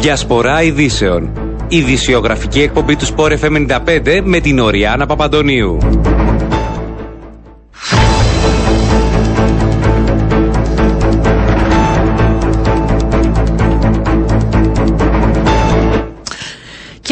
Διασπορά ειδήσεων. Ειδησιογραφική εκπομπή του Sport FM 95 με την Οριάνα Παπαντονίου.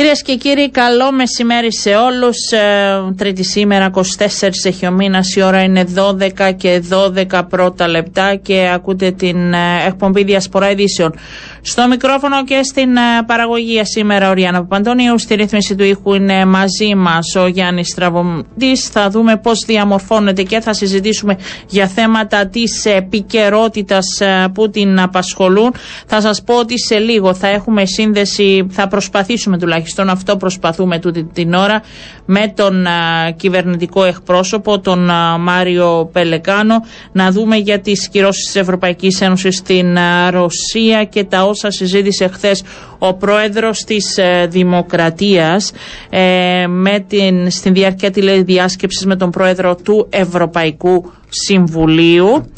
Κυρίες και κύριοι, καλό μεσημέρι σε όλους. Ε, τρίτη σήμερα, 24 έχει ο μήνας. Η ώρα είναι 12 και 12 πρώτα λεπτά και ακούτε την ε, εκπομπή Διασπορά Ειδήσεων. Στο μικρόφωνο και στην ε, παραγωγή σήμερα ο Ριάννα Παπαντώνιου. Στη ρύθμιση του ήχου είναι μαζί μας ο Γιάννης Τραβοντή. Θα δούμε πώς διαμορφώνεται και θα συζητήσουμε για θέματα της επικαιρότητας ε, που την απασχολούν. Θα σας πω ότι σε λίγο θα έχουμε σύνδεση, θα προσπαθήσουμε τουλάχιστον αυτό προσπαθούμε τούτη την ώρα με τον α, ε, κυβερνητικό εκπρόσωπο, τον α, Μάριο Πελεκάνο, να δούμε για τις κυρώσεις της Ευρωπαϊκής Ένωσης στην Ρωσία και τα όσα συζήτησε χθες ο πρόεδρος της ε, Δημοκρατίας ε, με την, στην διάρκεια τηλεδιάσκεψης με τον πρόεδρο του Ευρωπαϊκού Συμβουλίου.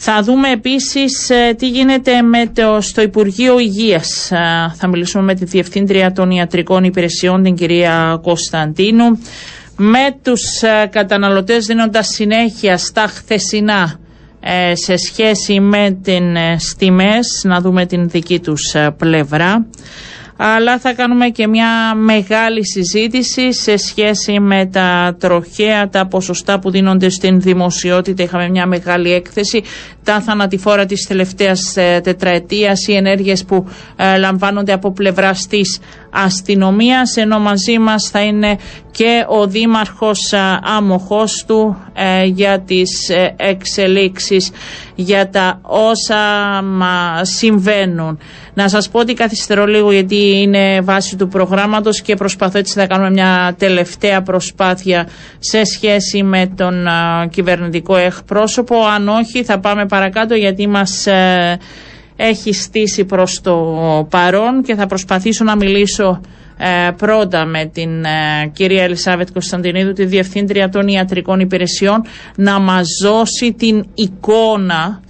Θα δούμε επίσης ε, τι γίνεται με το, στο Υπουργείο Υγείας. θα μιλήσουμε με τη Διευθύντρια των Ιατρικών Υπηρεσιών, την κυρία Κωνσταντίνου, με τους καταναλωτές δίνοντας συνέχεια στα χθεσινά ε, σε σχέση με την ε, τιμές, να δούμε την δική τους ε, πλευρά αλλά θα κάνουμε και μια μεγάλη συζήτηση σε σχέση με τα τροχαία, τα ποσοστά που δίνονται στην δημοσιότητα. Είχαμε μια μεγάλη έκθεση, τα θανατηφόρα της τελευταίας τετραετίας, οι ενέργειες που λαμβάνονται από πλευράς της αστυνομίας, ενώ μαζί μας θα είναι και ο Δήμαρχος Άμοχος του ε, για τις ε, εξελίξεις, για τα όσα μα συμβαίνουν. Να σας πω ότι καθυστερώ λίγο γιατί είναι βάση του προγράμματος και προσπαθώ έτσι να κάνουμε μια τελευταία προσπάθεια σε σχέση με τον κυβερνητικό εκπρόσωπο. Αν όχι θα πάμε παρακάτω γιατί μας ε, έχει στήσει προς το παρόν και θα προσπαθήσω να μιλήσω ε, πρώτα με την ε, κυρία Ελισάβετ Κωνσταντινίδου, τη Διευθύντρια των Ιατρικών Υπηρεσιών, να μας δώσει την εικόνα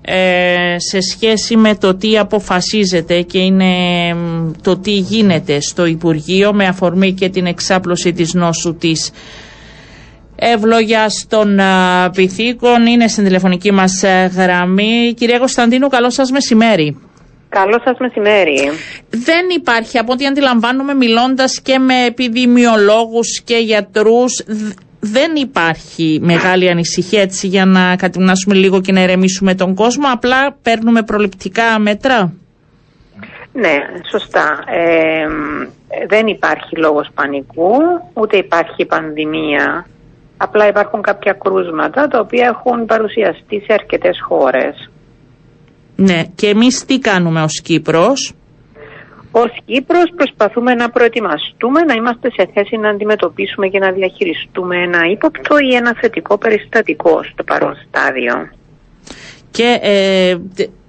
ε, σε σχέση με το τι αποφασίζεται και είναι το τι γίνεται στο Υπουργείο με αφορμή και την εξάπλωση της νόσου της Ευλόγια των πυθίκων είναι στην τηλεφωνική μας γραμμή. Κυρία Κωνσταντίνου, καλό σας μεσημέρι. Καλό σας μεσημέρι. Δεν υπάρχει, από ό,τι αντιλαμβάνομαι, μιλώντας και με επιδημιολόγους και γιατρούς, δεν υπάρχει μεγάλη ανησυχία έτσι για να κατημνάσουμε λίγο και να ερεμήσουμε τον κόσμο. Απλά παίρνουμε προληπτικά μέτρα. Ναι, σωστά. Ε, δεν υπάρχει λόγος πανικού, ούτε υπάρχει πανδημία. Απλά υπάρχουν κάποια κρούσματα τα οποία έχουν παρουσιαστεί σε αρκετές χώρες. Ναι, και εμείς τι κάνουμε ως Κύπρος; Ως Κύπρος προσπαθούμε να προετοιμαστούμε, να είμαστε σε θέση να αντιμετωπίσουμε και να διαχειριστούμε ένα ύποπτο ή ένα θετικό περιστατικό στο παρόν στάδιο. Και ε,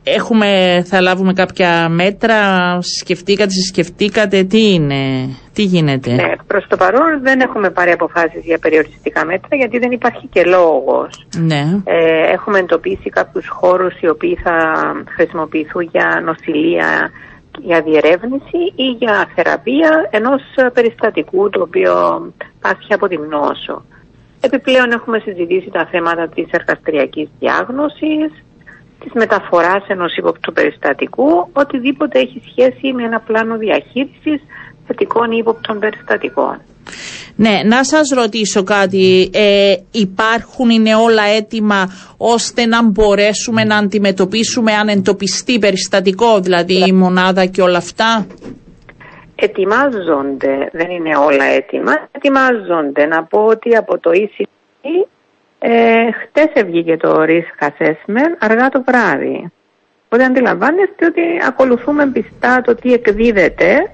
έχουμε, θα λάβουμε κάποια μέτρα, σκεφτήκατε, σκεφτήκατε, τι είναι, τι γίνεται; Ναι, προς το παρόν δεν έχουμε πάρει αποφάσεις για περιοριστικά μέτρα γιατί δεν υπάρχει και λόγος. Ναι. Ε, έχουμε εντοπίσει κάποιους χώρους οι οποίοι θα χρησιμοποιηθούν για νοσηλεία, για διερεύνηση ή για θεραπεία ενός περιστατικού το οποίο πάσχει από την νόσο. Επιπλέον έχουμε συζητήσει τα θέματα της εργαστηριακής διάγνωσης, της μεταφοράς ενός ύποπτου περιστατικού, οτιδήποτε έχει σχέση με ένα πλάνο διαχείρισης θετικών ύποπτων περιστατικών. Ναι, να σας ρωτήσω κάτι. Ε, υπάρχουν, είναι όλα έτοιμα ώστε να μπορέσουμε να αντιμετωπίσουμε αν εντοπιστεί περιστατικό, δηλαδή η μονάδα και όλα αυτά; Ετοιμάζονται, δεν είναι όλα έτοιμα, ετοιμάζονται. Να πω ότι από το ECT ε, χτες βγήκε το risk assessment αργά το βράδυ. Οπότε αντιλαμβάνεστε ότι ακολουθούμε πιστά το τι εκδίδεται,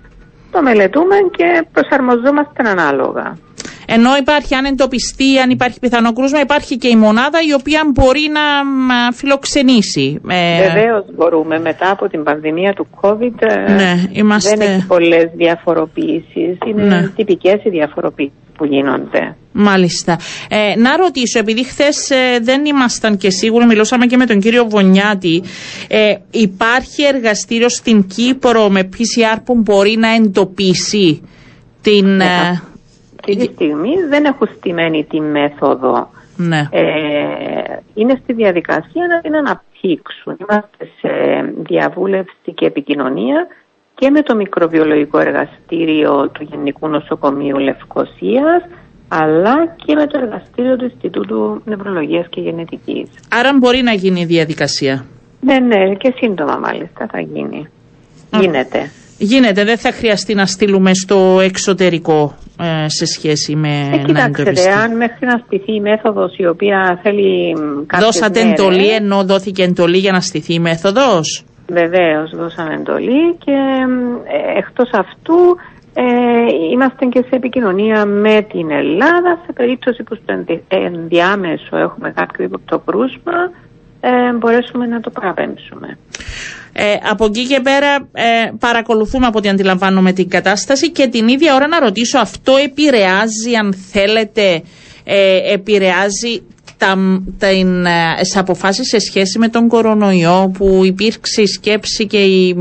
το μελετούμε και προσαρμοζόμαστε ανάλογα. Ενώ υπάρχει, αν εντοπιστεί, αν υπάρχει πιθανό κρούσμα, υπάρχει και η μονάδα η οποία μπορεί να φιλοξενήσει. Ε, Βεβαίως μπορούμε. Μετά από την πανδημία του COVID ε, ναι, είμαστε... δεν έχει πολλές διαφοροποιήσεις. Είναι ναι. τυπικές οι διαφοροποιήσεις που γίνονται. Μάλιστα. Ε, να ρωτήσω, επειδή χθες ε, δεν ήμασταν και σίγουροι, μιλούσαμε και με τον κύριο Βονιάτη, ε, υπάρχει εργαστήριο στην Κύπρο με PCR που μπορεί να εντοπίσει την... Ναι, αυτή τη στιγμή δεν έχω στημένη τη μέθοδο. Ναι. είναι στη διαδικασία να την αναπτύξουν. Είμαστε σε διαβούλευση και επικοινωνία και με το μικροβιολογικό εργαστήριο του Γενικού Νοσοκομείου Λευκοσίας αλλά και με το εργαστήριο του Ινστιτούτου Νευρολογίας και Γενετικής. Άρα μπορεί να γίνει η διαδικασία. Ναι, ναι, και σύντομα μάλιστα θα γίνει. Γίνεται. Γίνεται, δεν θα χρειαστεί να στείλουμε στο εξωτερικό ε, σε σχέση με ε, κοιτάξτε, αν μέχρι να στηθεί η μέθοδος η οποία θέλει κάποιες Δώσατε μέρες, εντολή ενώ δόθηκε εντολή για να στηθεί η μέθοδος; Βεβαίως δώσαμε εντολή και ε, εκτός αυτού ε, είμαστε και σε επικοινωνία με την Ελλάδα σε περίπτωση που στο ενδιάμεσο έχουμε κάποιο ύποπτο κρούσμα ε, μπορέσουμε να το παραπέμψουμε. Ε, από εκεί και πέρα ε, παρακολουθούμε από ό,τι αντιλαμβάνομαι την κατάσταση και την ίδια ώρα να ρωτήσω αυτό επηρεάζει αν θέλετε ε, επηρεάζει τα, τα, τις αποφάσεις σε σχέση με τον κορονοϊό που υπήρξε η σκέψη και η,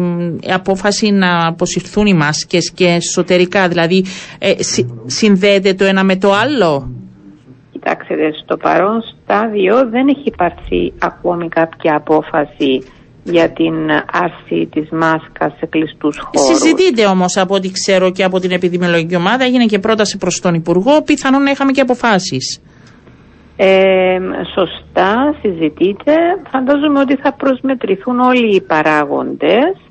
απόφαση να αποσυρθούν οι μάσκες και εσωτερικά δηλαδή ε, συνδέεται το ένα με το άλλο; Κοιτάξτε, στο παρόν στάδιο δεν έχει υπάρξει ακόμη κάποια απόφαση για την άρση της μάσκας σε κλειστούς χώρους. Συζητείτε όμως από ό,τι ξέρω και από την επιδημιολογική ομάδα, έγινε και πρόταση προς τον Υπουργό, πιθανόν να είχαμε και αποφάσεις. Ε, σωστά συζητείτε. Φαντάζομαι ότι θα προσμετρηθούν όλοι οι παράγοντες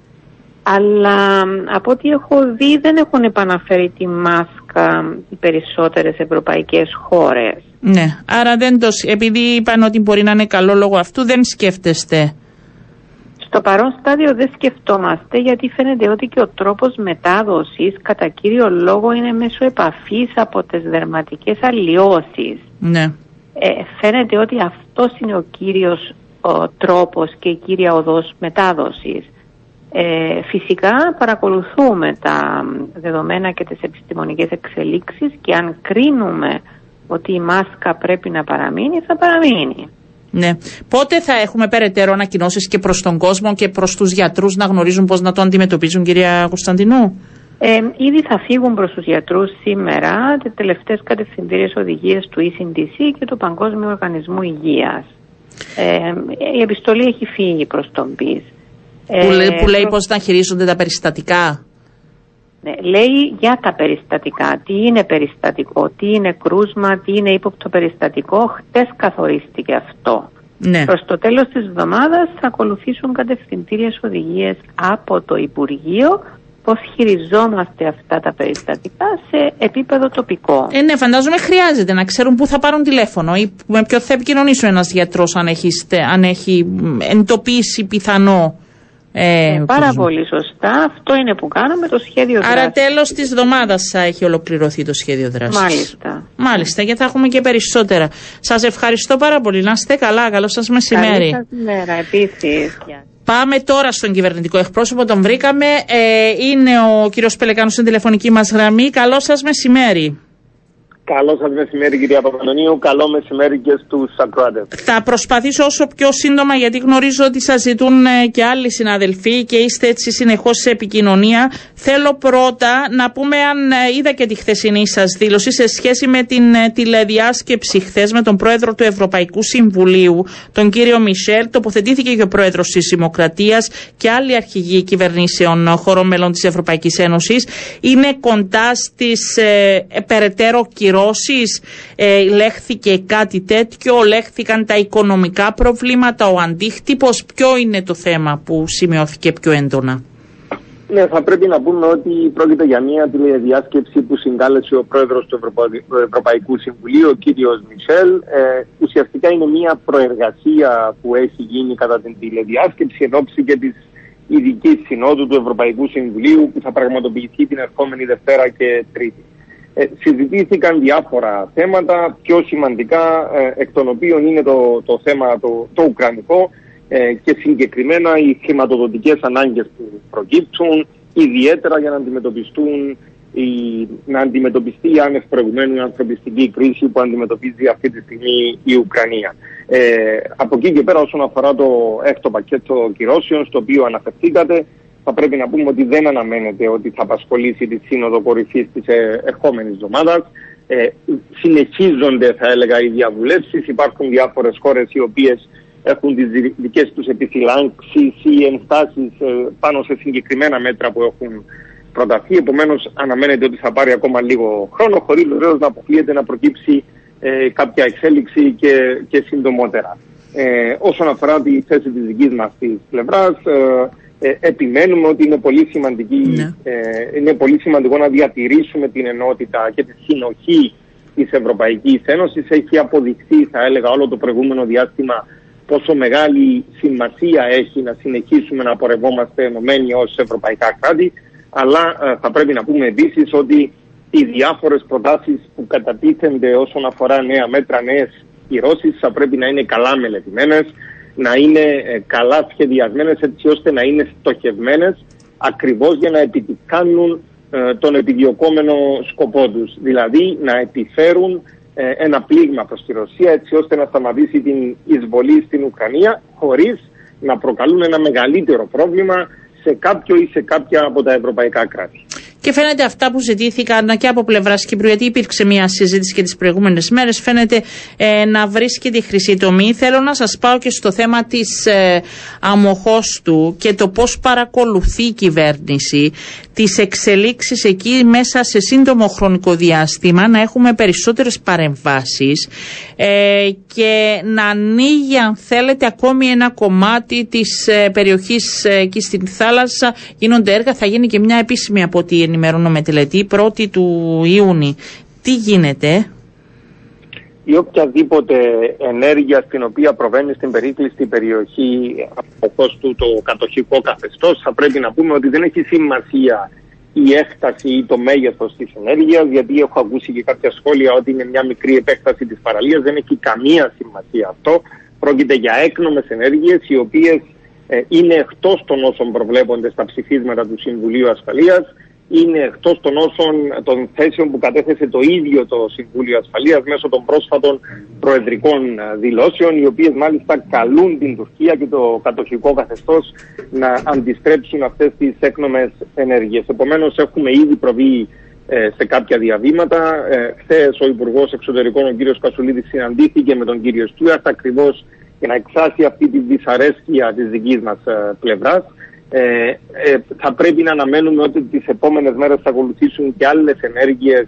αλλά από ό,τι έχω δει δεν έχουν επαναφέρει τη μάσκα οι περισσότερες ευρωπαϊκές χώρες. Ναι, άρα δεν το, επειδή είπαν ότι μπορεί να είναι καλό λόγω αυτού δεν σκέφτεστε. Στο παρόν στάδιο δεν σκεφτόμαστε γιατί φαίνεται ότι και ο τρόπος μετάδοσης κατά κύριο λόγο είναι μέσω επαφής από τις δερματικές αλλοιώσεις. Ναι. Ε, φαίνεται ότι αυτός είναι ο κύριος ο τρόπος και η κύρια οδός μετάδοσης. Ε, φυσικά παρακολουθούμε τα δεδομένα και τις επιστημονικές εξελίξεις και αν κρίνουμε ότι η μάσκα πρέπει να παραμείνει, θα παραμείνει. Ναι. Πότε θα έχουμε περαιτέρω ανακοινώσεις και προς τον κόσμο και προς τους γιατρούς να γνωρίζουν πώς να το αντιμετωπίζουν, κυρία Κωνσταντινού; Ε, ήδη θα φύγουν προς τους γιατρούς σήμερα τις τελευταίες κατευθυντήριες οδηγίες του ECDC και του Παγκόσμιου Οργανισμού Υγείας. Ε, η επιστολή έχει φύγει προς τον ΠΙΣ. Που, λέει, που λέει πώς θα χειρίζονται τα περιστατικά; Ναι, λέει για τα περιστατικά. Τι είναι περιστατικό, τι είναι κρούσμα, τι είναι ύποπτο περιστατικό. Χτες καθορίστηκε αυτό. Ναι. Προς το τέλος της εβδομάδας θα ακολουθήσουν κατευθυντήριες οδηγίες από το Υπουργείο πώς χειριζόμαστε αυτά τα περιστατικά σε επίπεδο τοπικό. Ε, ναι, φαντάζομαι χρειάζεται να ξέρουν πού θα πάρουν τηλέφωνο ή με ποιο θα επικοινωνήσουν ένας γιατρός αν έχεις, αν έχει εντοπίσει πιθανό ε, ε, πάρα πολύ σωστά. Αυτό είναι που κάνουμε το σχέδιο δράσης. Άρα τέλος της εβδομάδας θα έχει ολοκληρωθεί το σχέδιο δράσης. Μάλιστα. Μάλιστα και θα έχουμε και περισσότερα. Σας ευχαριστώ πάρα πολύ. Να είστε καλά. Καλό σας μεσημέρι. Καλή σας μέρα επίσης. Πάμε τώρα στον κυβερνητικό εκπρόσωπο. Τον βρήκαμε. Ε, είναι ο κύριος Πελεκάνος στην τηλεφωνική μας γραμμή. Καλό σας μεσημέρι. Καλό σας μεσημέρι, κυρία Παπαδονίου. Καλό μεσημέρι και στους ακροάτε. Θα προσπαθήσω όσο πιο σύντομα, γιατί γνωρίζω ότι σας ζητούν ε, και άλλοι συναδελφοί και είστε έτσι συνεχώς σε επικοινωνία. Θέλω πρώτα να πούμε αν ε, είδα και τη χθεσινή σας δήλωση σε σχέση με την ε, τηλεδιάσκεψη χθες με τον πρόεδρο του Ευρωπαϊκού Συμβουλίου, τον κύριο Μισελ. Τοποθετήθηκε και ο πρόεδρος της Δημοκρατίας και άλλοι αρχηγοί κυβερνήσεων χωρών μελών της Ευρωπαϊκής Ένωσης. Είναι κοντά στις ε, περαιτέρω κυρώσεις, ε, λέχθηκε κάτι τέτοιο, λέχθηκαν τα οικονομικά προβλήματα, ο αντίκτυπος, ποιο είναι το θέμα που σημειώθηκε πιο έντονα; Ναι, θα πρέπει να πούμε ότι πρόκειται για μια τηλεδιάσκεψη που συγκάλεσε ο πρόεδρος του Ευρωπαϊκού Συμβουλίου, ο κύριος Μισελ. Ε, ουσιαστικά είναι μια προεργασία που έχει γίνει κατά την τηλεδιάσκεψη εν ώψη και της ειδικής συνόδου του Ευρωπαϊκού Συμβουλίου που θα πραγματοποιηθεί την ερχόμενη Δευτέρα και Τρίτη. Ε, συζητήθηκαν διάφορα θέματα, πιο σημαντικά ε, εκ των οποίων είναι το, το θέμα το, το ουκρανικό ε, και συγκεκριμένα οι χρηματοδοτικές ανάγκες που προκύπτουν, ιδιαίτερα για να αντιμετωπιστούν η, να αντιμετωπιστεί η άνευ προηγουμένου ανθρωπιστική κρίση που αντιμετωπίζει αυτή τη στιγμή η Ουκρανία. Ε, από εκεί και πέρα όσον αφορά το έκτο πακέτο κυρώσεων στο οποίο αναφερθήκατε θα πρέπει να πούμε ότι δεν αναμένεται ότι θα απασχολήσει τη Σύνοδο Κορυφής της ε, ερχόμενης εβδομάδας. Ε, συνεχίζονται, θα έλεγα, οι διαβουλεύσεις. Υπάρχουν διάφορες χώρες οι οποίες έχουν τις δικές τους επιφυλάξεις ή ενστάσεις ε, πάνω σε συγκεκριμένα μέτρα που έχουν προταθεί. Επομένως, αναμένεται ότι θα πάρει ακόμα λίγο χρόνο, χωρίς βεβαίως να αποκλείεται να προκύψει ε, κάποια εξέλιξη και, και συντομότερα. Ε, όσον αφορά τη θέση της δικής μας πλευράς, ε, ε, επιμένουμε ότι είναι πολύ, σημαντική, ναι. ε, είναι πολύ σημαντικό να διατηρήσουμε την ενότητα και τη συνοχή της Ευρωπαϊκής Ένωσης. Έχει αποδειχθεί, θα έλεγα, όλο το προηγούμενο διάστημα πόσο μεγάλη σημασία έχει να συνεχίσουμε να πορευόμαστε ενωμένοι ως ευρωπαϊκά κράτη. Αλλά ε, θα πρέπει να πούμε επίσης ότι οι διάφορες προτάσεις που κατατίθενται όσον αφορά νέα μέτρα, νέες κυρώσεις θα πρέπει να είναι καλά μελετημένες να είναι ε, καλά σχεδιασμένες έτσι ώστε να είναι στοχευμένες ακριβώς για να επιτυχάνουν ε, τον επιδιωκόμενο σκοπό τους. Δηλαδή να επιφέρουν ε, ένα πλήγμα προς τη Ρωσία έτσι ώστε να σταματήσει την εισβολή στην Ουκρανία χωρίς να προκαλούν ένα μεγαλύτερο πρόβλημα σε κάποιο ή σε κάποια από τα ευρωπαϊκά κράτη. Και φαίνεται αυτά που ζητήθηκαν και από πλευράς Κύπρου, γιατί υπήρξε μια συζήτηση και τις προηγούμενες μέρες, φαίνεται ε, να βρίσκεται η χρυσή τομή. Θέλω να σας πάω και στο θέμα της ε, του και το πώς παρακολουθεί η κυβέρνηση τις εξελίξεις εκεί μέσα σε σύντομο χρονικό διάστημα, να έχουμε περισσότερες παρεμβάσεις ε, και να ανοίγει, αν θέλετε, ακόμη ένα κομμάτι της ε, περιοχής ε, εκεί στην θάλασσα. Γίνονται έργα, θα γίνει και μια επίσημη από ό,τι ενημερώνω με τελετή, 1η του Ιούνιου. Τι γίνεται, ή οποιαδήποτε ενέργεια στην οποία προβαίνει στην περίκλειστη περιοχή από του το κατοχικό καθεστώς θα πρέπει να πούμε ότι δεν έχει σημασία η έκταση ή το μέγεθος της ενέργειας, γιατί έχω ακούσει και κάποια σχόλια ότι είναι μια μικρή επέκταση της παραλίας. Δεν έχει καμία σημασία αυτό. Πρόκειται για έκνομες ενέργειες, οι οποίες ε, είναι εκτός των όσων προβλέπονται στα ψηφίσματα του Συμβουλίου Ασφαλείας είναι εκτός των όσων των θέσεων που κατέθεσε το ίδιο το Συμβούλιο Ασφαλείας μέσω των πρόσφατων προεδρικών ε, δηλώσεων, οι οποίες μάλιστα καλούν την Τουρκία και το κατοχικό καθεστώς να αντιστρέψουν αυτές τις έκνομες ενέργειες. Επομένως, έχουμε ήδη προβεί ε, σε κάποια διαβήματα. Ε, Χθες ο Υπουργός Εξωτερικών, ο κ. Κασουλίδης, συναντήθηκε με τον κύριο Στούαρτ ακριβώς για να εξάσει αυτή τη δυσαρέσκεια της δικής μας πλευράς. Ε, ε, θα πρέπει να αναμένουμε ότι τις επόμενες μέρες θα ακολουθήσουν και άλλες ενέργειες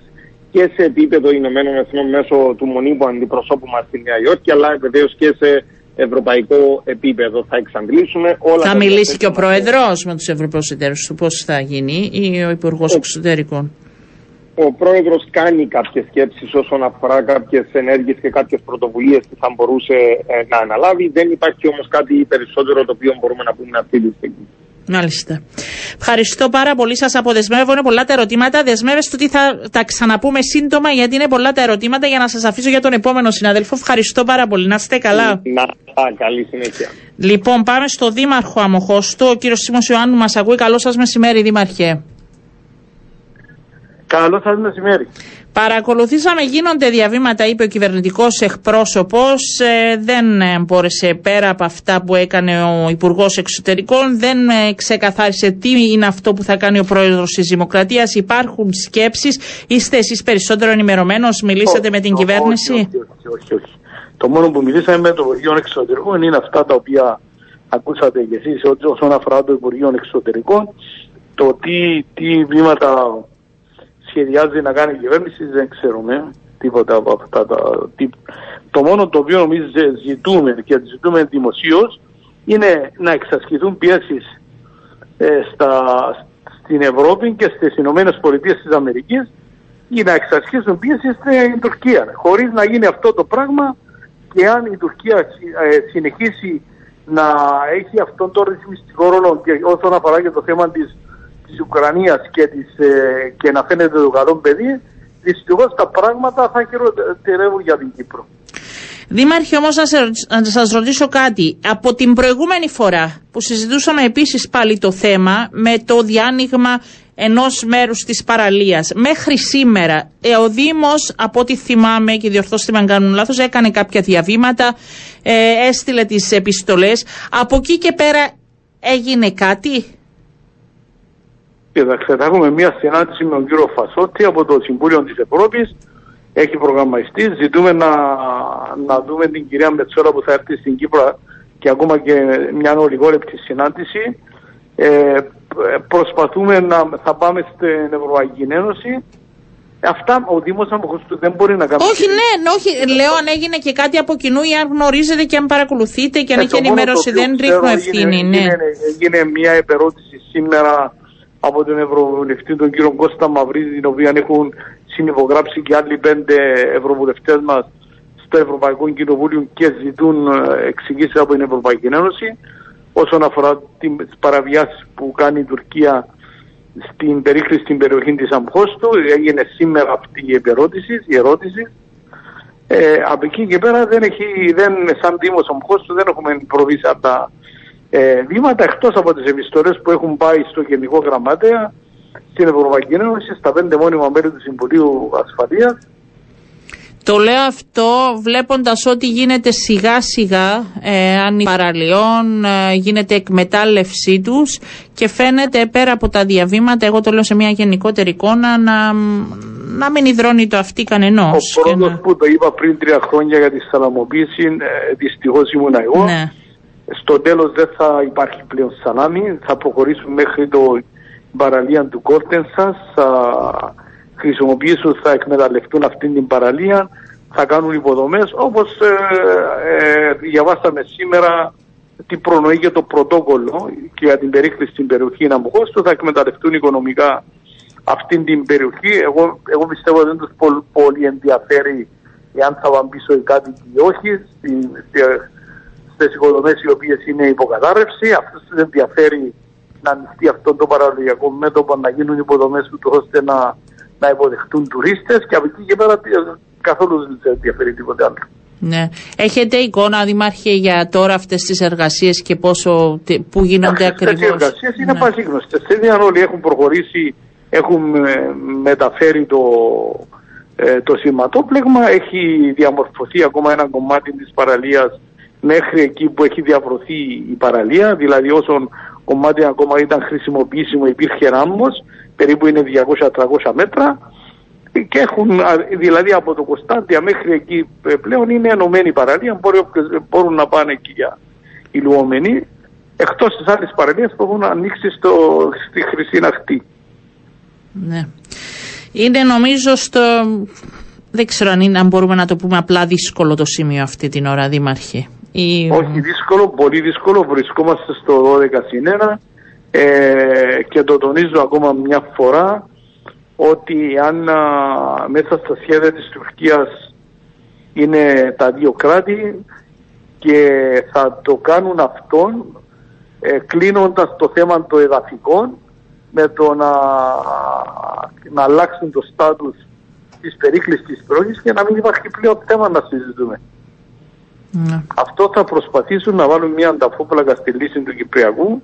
και σε επίπεδο Ηνωμένων Εθνών μέσω του μονίμου αντιπροσώπου μας στη Νέα Υόρκη αλλά βεβαίως και σε ευρωπαϊκό επίπεδο θα εξαντλήσουμε όλα Θα μιλήσει και ο Πρόεδρος με τους Ευρωπαίους εταίρους του πώς θα γίνει ή ο Υπουργός Εξωτερικών; Ο Πρόεδρος κάνει κάποιες σκέψεις όσον αφορά κάποιες ενέργειες και κάποιες πρωτοβουλίες που θα μπορούσε ε, να αναλάβει. Δεν υπάρχει όμως κάτι περισσότερο το οποίο μπορούμε να πούμε αυτή τη στιγμή. Μάλιστα. Ευχαριστώ πάρα πολύ. Σας αποδεσμεύω. Είναι πολλά τα ερωτήματα. Δεσμεύεστε ότι θα τα ξαναπούμε σύντομα, γιατί είναι πολλά τα ερωτήματα για να σας αφήσω για τον επόμενο συναδέλφο. Ευχαριστώ πάρα πολύ. Να είστε καλά. Να καλή συνέχεια. Λοιπόν, πάμε στο Δήμαρχο Αμοχώστο. Ο κύριος Σίμω Ιωάννου μας ακούει. Καλό σας μεσημέρι, Δήμαρχε. Καλό σας μεσημέρι. Παρακολουθήσαμε, γίνονται διαβήματα, είπε ο κυβερνητικός εκπρόσωπος. Ε, δεν ε, μπόρεσε πέρα από αυτά που έκανε ο Υπουργός Εξωτερικών, δεν ε, ξεκαθάρισε τι είναι αυτό που θα κάνει ο πρόεδρος της Δημοκρατίας. Υπάρχουν σκέψεις. Είστε εσείς περισσότερο ενημερωμένος, μιλήσατε με την κυβέρνηση; Όχι, όχι, όχι, Το μόνο που μιλήσαμε με το Υπουργείο Εξωτερικών είναι αυτά τα οποία ακούσατε κι εσείς όσον αφορά το Υπουργείο Εξωτερικών. Το τι, τι βήματα σχεδιάζει να κάνει η κυβέρνηση δεν ξέρουμε τίποτα από αυτά τα Το μόνο το οποίο νομίζω ζητούμε και ζητούμε δημοσίως είναι να εξασκηθούν πιέσεις ε, στην Ευρώπη και στις Ηνωμένες Πολιτείες της Αμερικής ή να εξασκήσουν πίεση στην Τουρκία. Χωρίς να γίνει αυτό το πράγμα και αν η Τουρκία ε, συνεχίσει να έχει αυτόν τον ρυθμιστικό ρόλο και όσον αφορά και το θέμα της της Ουκρανίας και, της, ε, και να φαίνεται το καλό παιδί, δυστυχώς τα πράγματα θα χειροτερεύουν για την Κύπρο. Δήμαρχε όμως να, σε, να σας ρωτήσω κάτι. Από την προηγούμενη φορά που συζητούσαμε επίσης πάλι το θέμα με το διάνοιγμα ενός μέρους της παραλίας μέχρι σήμερα ε, ο Δήμος από ό,τι θυμάμαι και διορθώστε με αν κάνουν λάθος έκανε κάποια διαβήματα, ε, έστειλε τις επιστολές. Από εκεί και πέρα έγινε κάτι; Κοιτάξτε, θα έχουμε μια συνάντηση με τον κύριο Φασότη από το Συμβούλιο της Ευρώπης. Έχει προγραμματιστεί. Ζητούμε να, να δούμε την κυρία Μετσόρα που θα έρθει στην Κύπρο και ακόμα και μια ολιγόλεπτη συνάντηση. Ε, προσπαθούμε να θα πάμε στην Ευρωπαϊκή Ένωση. Αυτά ο Δήμο του δεν μπορεί να κάνει. Όχι, ναι, όχι. Λέω αν έγινε και κάτι από κοινού ή αν γνωρίζετε και αν παρακολουθείτε και αν ε, έχει ενημέρωση. Δεν ρίχνω ευθύνη. ναι. έγινε μια επερώτηση σήμερα από τον Ευρωβουλευτή τον κύριο Κώστα Μαυρίδη, την οποία έχουν συνυπογράψει και άλλοι πέντε Ευρωβουλευτές μας στο Ευρωπαϊκό Κοινοβούλιο και ζητούν ε, εξηγήσεις από την Ευρωπαϊκή Ένωση όσον αφορά τις παραβιάσεις που κάνει η Τουρκία στην περίκληση στην περιοχή της Αμχώστου. Έγινε σήμερα αυτή η επερώτηση, η ερώτηση. Ε, από εκεί και πέρα δεν έχει, δεν, σαν Δήμος Αμχώστου δεν έχουμε προβεί σε αυτά ε, βήματα εκτός από τις επιστολές που έχουν πάει στο Γενικό Γραμμάτεα στην Ευρωπαϊκή Ένωση, στα πέντε μόνιμα μέλη του Συμβουλίου Ασφαλείας το λέω αυτό βλέποντας ότι γίνεται σιγά σιγά ε, αν παραλιών ε, γίνεται εκμετάλλευσή τους και φαίνεται πέρα από τα διαβήματα, εγώ το λέω σε μια γενικότερη εικόνα, να, να μην υδρώνει το αυτή κανενός. Ο πρώτος να... που το είπα πριν τρία χρόνια για τη σαλαμοποίηση, ε, δυστυχώς ήμουν εγώ. Ναι. Στο τέλος δεν θα υπάρχει πλέον σαλάμι, θα προχωρήσουμε μέχρι το παραλία του Κόρτενσας, χρησιμοποιήσουν, θα εκμεταλλευτούν αυτήν την παραλία, θα κάνουν υποδομές. Όπως ε, ε, διαβάσαμε σήμερα τι προνοεί για το πρωτόκολλο και για την περίκληση στην περιοχή Ναμποχώστου θα εκμεταλλευτούν οικονομικά αυτήν την περιοχή. Εγώ, εγώ πιστεύω ότι δεν τους πολύ, πολύ ενδιαφέρει εάν θα πάνε πίσω οι κάτοικοι ή όχι στις οικοδομές οι οποίες είναι υποκατάρρευση. Αυτό δεν ενδιαφέρει να ανοιχτεί αυτό το παραδοσιακό μέτωπο, να γίνουν υποδομές του ώστε να να υποδεχτούν τουρίστες και από εκεί και πέρα καθόλου δεν ενδιαφέρει τίποτε άλλο. Ναι. Έχετε εικόνα, Δημάρχε, για τώρα αυτές τις εργασίες και πόσο, που γίνονται ακριβώς. Αυτές οι εργασίες είναι ναι. πασίγνωστες. Δεν όλοι έχουν προχωρήσει, έχουν ε, μεταφέρει το, ε, το σηματόπλεγμα, έχει διαμορφωθεί ακόμα ένα κομμάτι της παραλίας μέχρι εκεί που έχει διαβρωθεί η παραλία, δηλαδή όσον κομμάτι ακόμα ήταν χρησιμοποιήσιμο υπήρχε ράμος, περίπου είναι 200-300 μέτρα και έχουν, δηλαδή από το Κωνσταντια μέχρι εκεί ε, πλέον είναι ενωμένη παραλία, μπορούν να πάνε εκεί για ηλουόμενοι, εκτός της άλλης παραλίας που έχουν ανοίξει στο, στη Χρυσή Ναχτή. Ναι. Είναι νομίζω στο... Δεν ξέρω αν, είναι, αν μπορούμε να το πούμε απλά δύσκολο το σημείο αυτή την ώρα, Δήμαρχε. Ή... Όχι δύσκολο, πολύ δύσκολο. Βρισκόμαστε στο 12 συν 1 ε, και το τονίζω ακόμα μια φορά ότι αν μέσα στα σχέδια της Τουρκίας είναι τα δύο κράτη και θα το κάνουν αυτόν ε, κλείνοντας το θέμα των εδαφικών με το να, να αλλάξουν το στάτους της περίκλησης της πρόχης και να μην υπάρχει πλέον θέμα να συζητούμε. Ναι. Αυτό θα προσπαθήσουν να βάλουν μια ανταφόπλακα στη λύση του Κυπριακού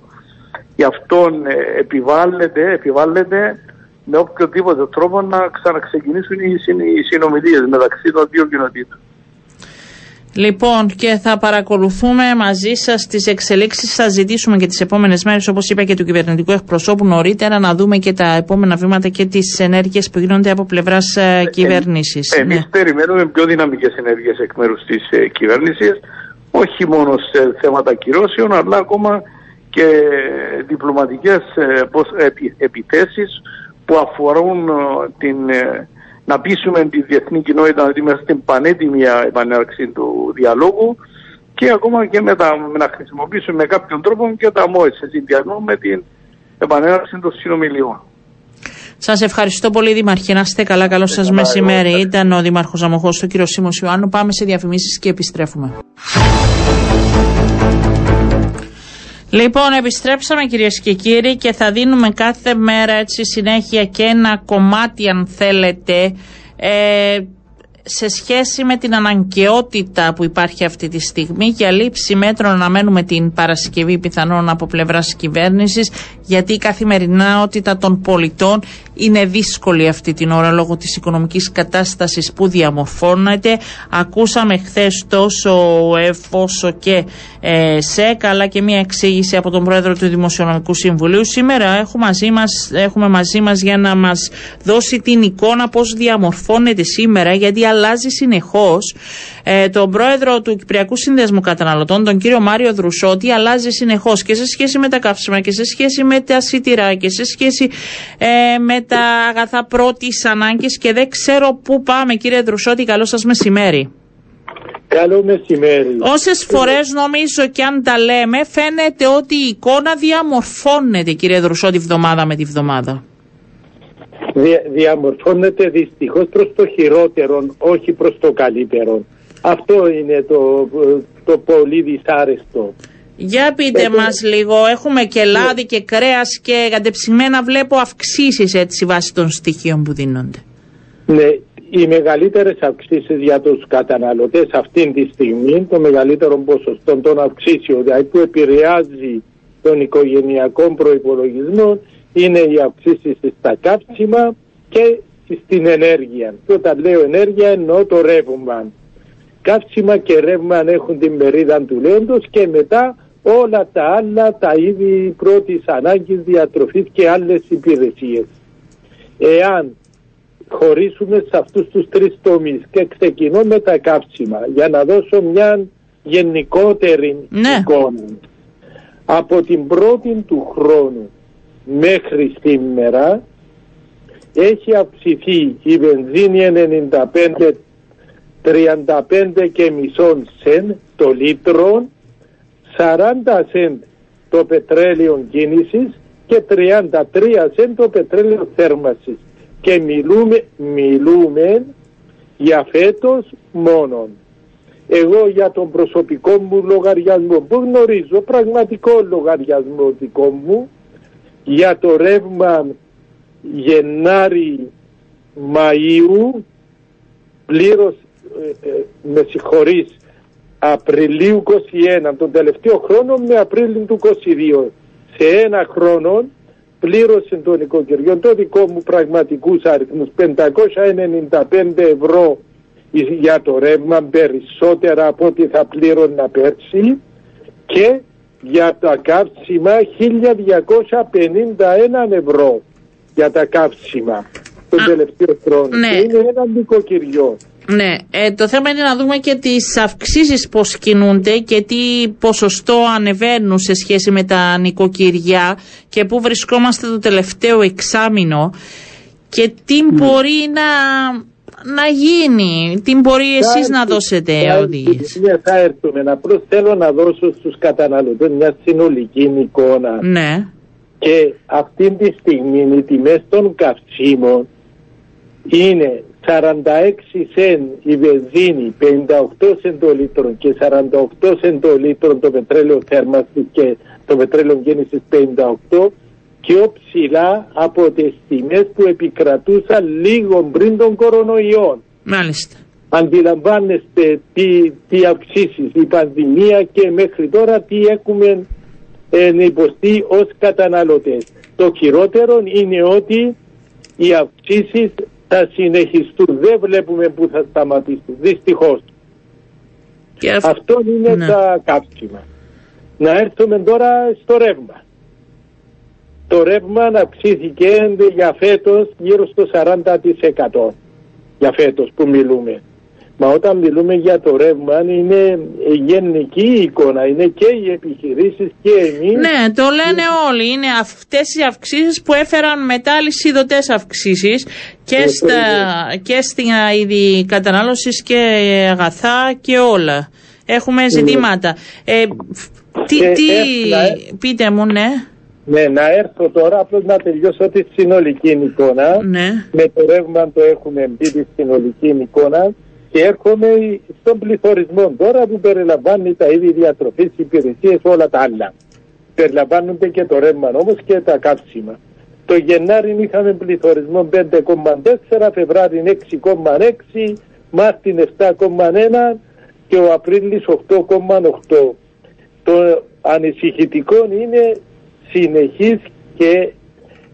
Γι' αυτό ε, επιβάλλεται, επιβάλλεται με οποιοδήποτε τρόπο να ξαναξεκινήσουν οι, οι συνομιλίες μεταξύ των δύο κοινοτήτων. Λοιπόν, και θα παρακολουθούμε μαζί σας τις εξελίξεις. Θα ζητήσουμε και τις επόμενες μέρες, όπως είπα και του κυβερνητικού εκπροσώπου νωρίτερα, να δούμε και τα επόμενα βήματα και τις ενέργειες που γίνονται από πλευράς ε, κυβέρνηση. Ε, Εμείς ναι. περιμένουμε πιο δυναμικές ενέργειες εκ μέρους της ε, κυβέρνησης, όχι μόνο σε θέματα κυρώσεων, αλλά ακόμα και διπλωματικές ε, επιθέσεις που αφορούν ε, την, ε, να πείσουμε τη διεθνή κοινότητα ότι είμαστε στην πανέτοιμη επανέλαξη του διαλόγου και ακόμα και με, τα, με να χρησιμοποιήσουμε με κάποιον τρόπο και τα ΜΟΕ σε συνδυασμό με την επανέλαξη των συνομιλιών. Σας ευχαριστώ πολύ, Δημαρχή. Να είστε καλά. Καλό σας μεσημέρι. Ήταν ο Δήμαρχο Αμοχώ, ο κύριος Σίμω Ιωάννου. Πάμε σε διαφημίσεις και επιστρέφουμε. Λοιπόν, επιστρέψαμε κυρίες και κύριοι και θα δίνουμε κάθε μέρα έτσι συνέχεια και ένα κομμάτι αν θέλετε ε, σε σχέση με την αναγκαιότητα που υπάρχει αυτή τη στιγμή για λήψη μέτρων να μένουμε την Παρασκευή πιθανόν από πλευράς κυβέρνησης, γιατί η καθημερινότητα των πολιτών είναι δύσκολη αυτή την ώρα λόγω της οικονομικής κατάστασης που διαμορφώνεται. Ακούσαμε χθες τόσο ΕΦ όσο και ε, ΣΕΚ αλλά και μια εξήγηση από τον Πρόεδρο του Δημοσιονομικού Συμβουλίου. Σήμερα έχουμε μαζί μας, έχουμε μαζί μας για να μας δώσει την εικόνα πώς διαμορφώνεται σήμερα γιατί αλλάζει συνεχώς ε, τον Πρόεδρο του Κυπριακού Συνδέσμου Καταναλωτών, τον κύριο Μάριο Δρουσότη, αλλάζει συνεχώς και σε σχέση με τα καύσιμα και σε σχέση με τα σιτηρά και σε σχέση ε, με τα αγαθά πρώτης ανάγκης και δεν ξέρω πού πάμε, κύριε Δρουσότη. Καλό σας μεσημέρι. Καλό μεσημέρι. Όσες φορές νομίζω και αν τα λέμε, φαίνεται ότι η εικόνα διαμορφώνεται, κύριε Δρουσότη, βδομάδα με τη βδομάδα. Δια, διαμορφώνεται δυστυχώς προς το χειρότερο, όχι προς το καλύτερο. Αυτό είναι το, το πολύ δυσάρεστο. Για πείτε Έχω... μας λίγο, έχουμε και λάδι και κρέας και κατεψημένα βλέπω αυξήσεις έτσι βάσει των στοιχείων που δίνονται. Ναι, οι μεγαλύτερες αυξήσεις για τους καταναλωτές αυτή τη στιγμή, το μεγαλύτερο ποσοστό των αυξήσεων, δηλαδή που επηρεάζει τον οικογενειακό προϋπολογισμό, είναι οι αυξήσεις στα κάψιμα και στην ενέργεια. Και όταν λέω ενέργεια εννοώ το ρεύμα. Κάψιμα και ρεύμα έχουν την μερίδα του λέοντος και μετά όλα τα άλλα τα είδη πρώτης ανάγκης διατροφής και άλλες υπηρεσίες. Εάν χωρίσουμε σε αυτούς τους τρεις τομείς και ξεκινώ με τα καύσιμα για να δώσω μια γενικότερη ναι. εικόνα. Από την πρώτη του χρόνου μέχρι σήμερα έχει αυξηθεί η βενζίνη 95 35 και μισό σεν το λίτρο 40 σεντ το πετρέλαιο κίνησης και 33 σεντ το πετρέλαιο θέρμασης και μιλούμε, μιλούμε για φέτος μόνον. Εγώ για τον προσωπικό μου λογαριασμό που γνωρίζω πραγματικό λογαριασμό δικό μου για το ρεύμα Γενάρη Μαΐου πλήρως ε, ε, με συγχωρείς Απριλίου 21, τον τελευταίο χρόνο με Απρίλιο του 22. Σε ένα χρόνο πλήρωσε το νοικοκυριό το δικό μου πραγματικούς αριθμούς 595 ευρώ για το ρεύμα περισσότερα από ό,τι θα πλήρωνα πέρσι και για τα καύσιμα 1251 ευρώ για τα καύσιμα τον τελευταίο χρόνο. Ναι. Είναι ένα νοικοκυριό. Ναι, ε, το θέμα είναι να δούμε και τις αυξήσεις πώς κινούνται και τι ποσοστό ανεβαίνουν σε σχέση με τα νοικοκυριά και πού βρισκόμαστε το τελευταίο εξάμεινο και τι ναι. μπορεί να, να γίνει, τι μπορεί εσείς να δώσετε οδηγίες. Ναι, θα έρθουμε. Απλώ θέλω να δώσω στους καταναλωτές μια συνολική εικόνα. Ναι. Και αυτή τη στιγμή οι τιμές των καυσίμων είναι 46 σεν η βενζίνη, 58 σεν το λίτρο και 48 σεν το λίτρο το πετρέλαιο θέρμανσης και το πετρέλαιο γέννησης 58 πιο ψηλά από τις τιμές που επικρατούσαν λίγο πριν τον κορονοϊό. Μάλιστα. Αντιλαμβάνεστε τι, τι αυξήσεις, η πανδημία και μέχρι τώρα τι έχουμε υποστεί ως καταναλωτές. Το χειρότερο είναι ότι οι αυξήσεις θα συνεχιστούν. Δεν βλέπουμε που θα σταματήσουν. Δυστυχώς. Αυτό είναι ναι. τα κάψιμα. Να έρθουμε τώρα στο ρεύμα. Το ρεύμα αυξήθηκε για φέτος γύρω στο 40% για φέτος που μιλούμε. Μα όταν μιλούμε για το ρεύμα είναι γενική εικόνα, είναι και οι επιχειρήσεις και εμείς. Ναι, το λένε όλοι. Είναι αυτές οι αυξήσεις που έφεραν μετά λυσιδωτές αυξήσεις και, ε, στα, και στην είδη κατανάλωσης και αγαθά και όλα. Έχουμε ναι. ζητήματα. Ε, τι, ε, τι πείτε μου, ναι. Ναι, να έρθω τώρα απλώς να τελειώσω τη συνολική εικόνα. Ναι. Με το ρεύμα το έχουμε μπει τη συνολική εικόνα και έρχομαι στον πληθωρισμό τώρα που περιλαμβάνει τα είδη διατροφής, υπηρεσίες, όλα τα άλλα. Περιλαμβάνονται και το ρεύμα όμως και τα κάψιμα. Το Γενάρη είχαμε πληθωρισμό 5,4, Φεβράρι 6,6, Μάρτιν 7,1 και ο Απρίλης 8,8. Το ανησυχητικό είναι συνεχής και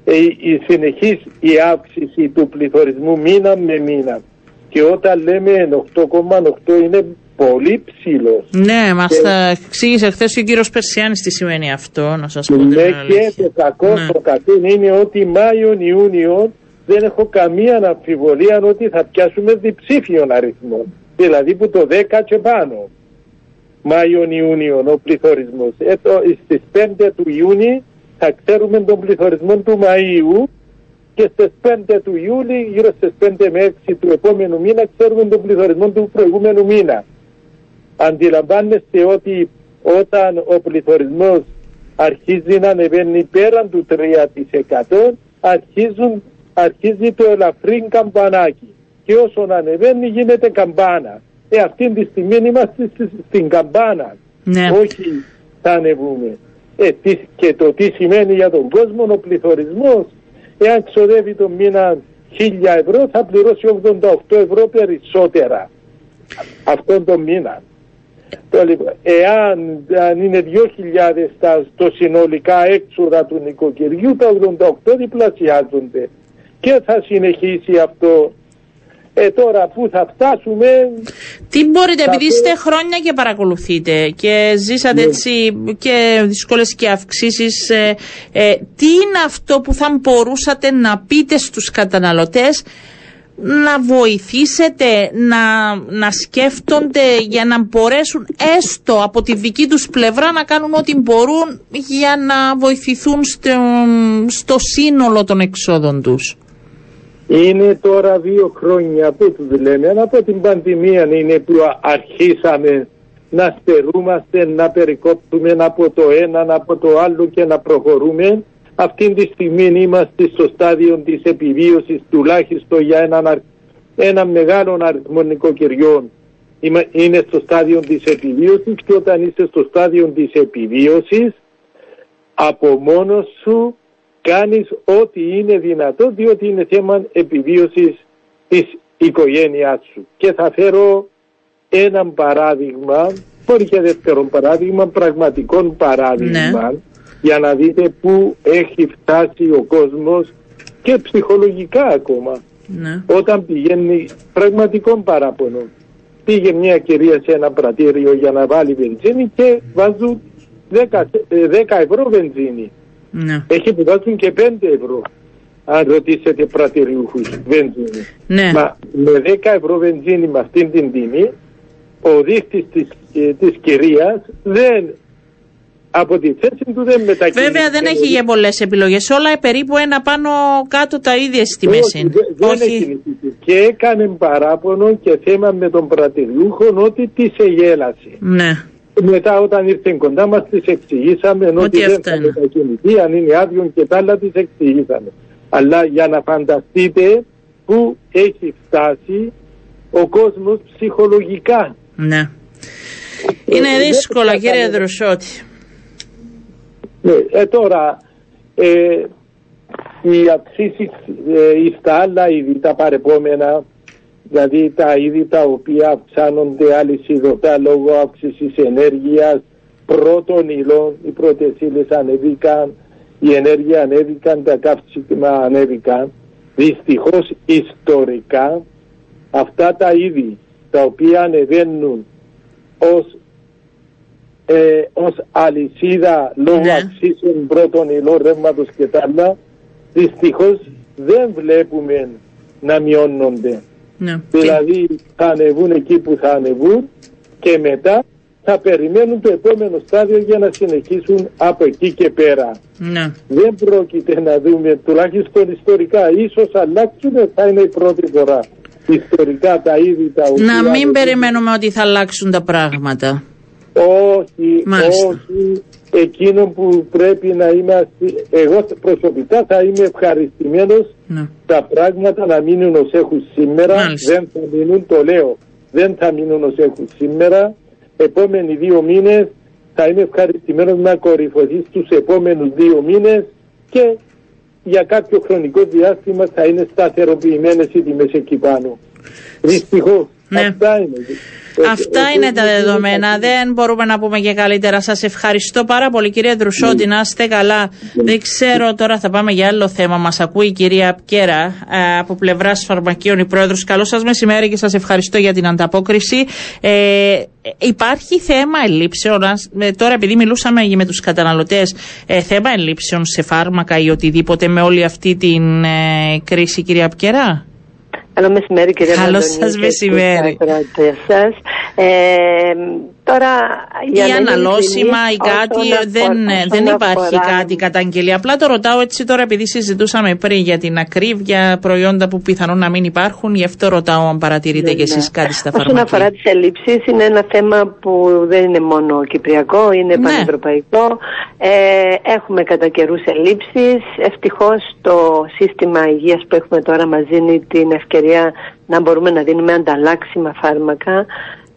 ε, η συνεχής η αύξηση του πληθωρισμού μήνα με μήνα. Και όταν λέμε 8,8 είναι πολύ ψηλός. Ναι, μας και... τα εξήγησε χθες και ο κύριος Περσιάνη τι σημαίνει αυτό, να σας πω. Ναι, και το κακό ναι. το κακό είναι ότι Μάιο-Ιούνιο δεν έχω καμία αμφιβολία ότι θα πιάσουμε διψήφιον αριθμό. Δηλαδή που το 10 και πάνω. Μάιο-Ιούνιο ο πληθωρισμός. Στις 5 του Ιούνιου θα ξέρουμε τον πληθωρισμό του Μαΐου και στις 5 του Ιούλη, γύρω στις 5 με 6 του επόμενου μήνα, ξέρουμε τον πληθωρισμό του προηγούμενου μήνα. Αντιλαμβάνεστε ότι όταν ο πληθωρισμός αρχίζει να ανεβαίνει πέραν του 3% αρχίζουν, αρχίζει το ελαφρύ καμπανάκι και όσο ανεβαίνει γίνεται καμπάνα. Ε, αυτή τη στιγμή είμαστε στην καμπάνα. Ναι. Όχι θα ανεβούμε. Ε, και το τι σημαίνει για τον κόσμο ο πληθωρισμός εάν ξοδεύει το μήνα 1000 ευρώ θα πληρώσει 88 ευρώ περισσότερα αυτόν τον μήνα. Εάν αν είναι 2.000 τα, το συνολικά έξοδα του νοικοκυριού, τα 88 διπλασιάζονται. Και θα συνεχίσει αυτό. Ε, τώρα που θα φτάσουμε... Τι μπορείτε, επειδή είστε χρόνια και παρακολουθείτε και ζήσατε ναι. έτσι και δυσκολίες και αυξήσεις, ε, ε, τι είναι αυτό που θα μπορούσατε να πείτε στους καταναλωτές να βοηθήσετε να, να σκέφτονται για να μπορέσουν έστω από τη δική τους πλευρά να κάνουν ό,τι μπορούν για να βοηθηθούν στο, στο σύνολο των εξόδων τους; Είναι τώρα δύο χρόνια που τους λέμε, από την πανδημία είναι που αρχίσαμε να στερούμαστε, να περικόπτουμε από το ένα, από το άλλο και να προχωρούμε αυτή τη στιγμή είμαστε στο στάδιο της επιβίωσης τουλάχιστον για έναν, ένα μεγάλο αριθμό νοικοκυριών. Είναι στο στάδιο της επιβίωσης και όταν είσαι στο στάδιο της επιβίωσης από μόνος σου κάνεις ό,τι είναι δυνατό διότι είναι θέμα επιβίωσης της οικογένειάς σου. Και θα φέρω ένα παράδειγμα, μπορεί και δεύτερο παράδειγμα, πραγματικό παράδειγμα. Ναι για να δείτε πού έχει φτάσει ο κόσμος και ψυχολογικά ακόμα. Ναι. Όταν πηγαίνει πραγματικό παράπονο. Πήγε μια κυρία σε ένα πρατήριο για να βάλει βενζίνη και βάζουν 10, 10 ε, ευρώ βενζίνη. Ναι. Έχει που βάζουν και 5 ευρώ. Αν ρωτήσετε πρατηριούχους βενζίνη. Ναι. Μα με 10 ευρώ βενζίνη με αυτήν την τιμή ο δείχτης της, ε, της κυρίας δεν από τη θέση του δεν μετακινείται. Βέβαια δεν έχει για πολλές επιλογές. Όλα περίπου ένα πάνω κάτω τα ίδια τιμές είναι. Δεν έχει και έκανε παράπονο και θέμα με τον πρατηριούχο ότι τη εγέλασε. Ναι. Μετά όταν ήρθε κοντά μα τη εξηγήσαμε ότι, ότι δεν θα μετακινηθεί, αν είναι άδειο και τα άλλα τη εξηγήσαμε. Αλλά για να φανταστείτε που έχει φτάσει ο κόσμος ψυχολογικά. Ναι. Είναι δύσκολα κύριε Δροσότη. Ναι, ε, τώρα, ε, οι αυξήσει ε, στα άλλα είδη, τα παρεπόμενα, δηλαδή τα είδη τα οποία αυξάνονται αλυσιδωτά λόγω αύξησης ενέργειας, πρώτων υλών, οι πρώτες ύλες ανέβηκαν, η ενέργεια ανέβηκαν, τα καύσιμα ανέβηκαν. Δυστυχώς ιστορικά αυτά τα είδη τα οποία ανεβαίνουν ως ε, ως αλυσίδα λόγω ναι. αξίσεων πρώτων υλών ρεύματος και τα άλλα δυστυχώς δεν βλέπουμε να μειώνονται. Ναι. Δηλαδή θα ανεβούν εκεί που θα ανεβούν και μετά θα περιμένουν το επόμενο στάδιο για να συνεχίσουν από εκεί και πέρα. Ναι. Δεν πρόκειται να δούμε τουλάχιστον ιστορικά. Ίσως αλλάξουν θα είναι η πρώτη φορά. Ιστορικά τα είδη τα οποία... Να μην περιμένουμε ότι θα αλλάξουν τα πράγματα. Όχι, όχι. Εκείνο που πρέπει να είμαστε, εγώ προσωπικά θα είμαι ευχαριστημένος ναι. τα πράγματα να μείνουν ως έχουν σήμερα. Δεν θα μείνουν, το λέω, δεν θα μείνουν ως έχουν σήμερα. Επόμενοι δύο μήνες θα είμαι ευχαριστημένος να κορυφωθείς στους επόμενους δύο μήνες και για κάποιο χρονικό διάστημα θα είναι σταθεροποιημένες οι τιμές εκεί πάνω. Δυστυχώς. Ναι. Αυτά είναι. Αυτά Ε, είναι ε, τα ε, δεδομένα. Δεν μπορούμε να πούμε και καλύτερα. Σα ευχαριστώ πάρα πολύ, κυρία Δρουσότη. Να είστε καλά. Δεν ξέρω τώρα, θα πάμε για άλλο θέμα. Μα ακούει η κυρία Πκέρα ε, από πλευρά φαρμακείων, η πρόεδρο. Καλό σα μεσημέρι και σα ευχαριστώ για την ανταπόκριση. Ε, υπάρχει θέμα ελλείψεων. ας- ε, τώρα, επειδή μιλούσαμε με του καταναλωτέ, ε, θέμα ελλείψεων σε φάρμακα ή οτιδήποτε με όλη αυτή την ε, κρίση, κυρία Πκέρα. Καλό μεσημέρι κυρία Καλό Μαντωνίου σας και μεσημέρι. στους ακροατές σας. Ε, τώρα, για ή να είμαι αναλώσιμα ή ειλικρινής, κάτι, όσον δεν, αφορά- δεν όσον υπάρχει αφορά- κάτι καταγγελία. Απλά το ρωτάω έτσι τώρα επειδή συζητούσαμε πριν για την ακρίβεια προϊόντα που πιθανόν να μην υπάρχουν. Γι' αυτό ρωτάω αν παρατηρείτε Ναι, κι εσείς ναι. κάτι στα Όσον φαρμακεία. αφορά τις ελλείψεις, είναι ένα θέμα που δεν είναι μόνο κυπριακό, είναι Ναι. πανευρωπαϊκό. Ε, έχουμε κατά καιρούς ελλείψεις. Ευτυχώς το σύστημα υγείας που έχουμε τώρα μας δίνει την ευκαιρία να μπορούμε να δίνουμε ανταλλάξιμα φάρμακα.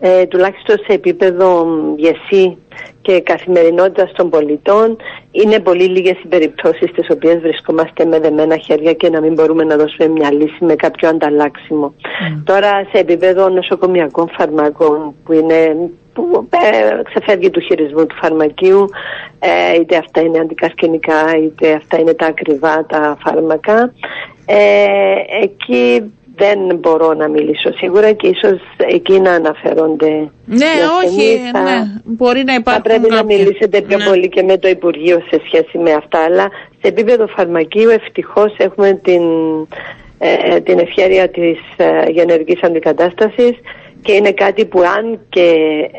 Ε, τουλάχιστον σε επίπεδο μ, γεσί και καθημερινότητα των πολιτών είναι πολύ λίγες οι περιπτώσεις στις οποίες βρισκόμαστε με δεμένα χέρια και να μην μπορούμε να δώσουμε μια λύση με κάποιο ανταλλάξιμο. Τώρα σε επίπεδο νοσοκομιακών φαρμάκων που είναι που ε, ξεφεύγει του χειρισμού του φαρμακείου ε, είτε αυτά είναι αντικαρκυνικά είτε αυτά είναι τα ακριβά τα φάρμακα ε, εκεί δεν μπορώ να μιλήσω σίγουρα και ίσως εκεί να αναφέρονται Ναι, οι όχι, ασθενείς. Θα- ναι. Μπορεί να θα υπάρχουν πρέπει να κάποια- μιλήσετε πιο Ναι. πολύ και με το Υπουργείο σε σχέση με αυτά. Αλλά σε επίπεδο φαρμακείου ευτυχώς έχουμε την, ε, την ευχαίρεια της ε, γενερικής αντικατάστασης και είναι κάτι που αν και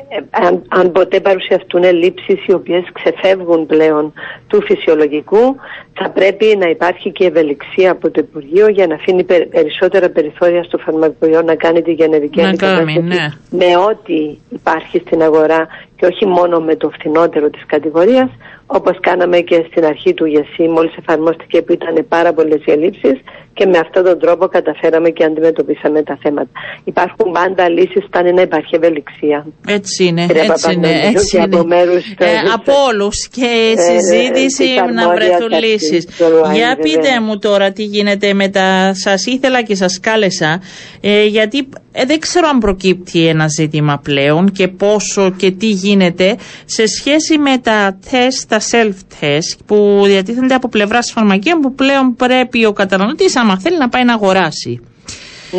ε, αν, αν ποτέ παρουσιαστούν ελλείψεις οι οποίες ξεφεύγουν πλέον του φυσιολογικού θα πρέπει να υπάρχει και ευελιξία από το Υπουργείο για να αφήνει περι- περισσότερα περιθώρια στο φαρμακοποιό να κάνει τη γενερική Να αντικατάσταση κάνει, ναι. με ό,τι υπάρχει στην αγορά και όχι μόνο με το φθηνότερο της κατηγορίας όπως κάναμε και στην αρχή του ΓΕΣΥ μόλις εφαρμόστηκε που ήταν πάρα πολλές οι ελλείψεις και με αυτόν τον τρόπο καταφέραμε και αντιμετωπίσαμε τα θέματα. Υπάρχουν πάντα λύσεις όταν να υπάρχει ευελιξία. Έτσι είναι, Κύριε έτσι είναι, Παπανδρέου, έτσι και είναι. από μέρους Ε, των- από όλους και Ε, συζήτηση της να αρμόδιας βρεθούν αρχής λύσεις. του ΟΑΕ, Για βέβαια. πείτε μου τώρα τι γίνεται με τα... Σας ήθελα και σας κάλεσα ε, γιατί ε, δεν ξέρω αν προκύπτει ένα ζήτημα πλέον και πόσο και τι γίνεται σε σχέση με τα τεστ, τα self-test που διατίθενται από πλευράς φαρμακείων που πλέον πρέπει ο καταναλωτής άμα θέλει να πάει να αγοράσει.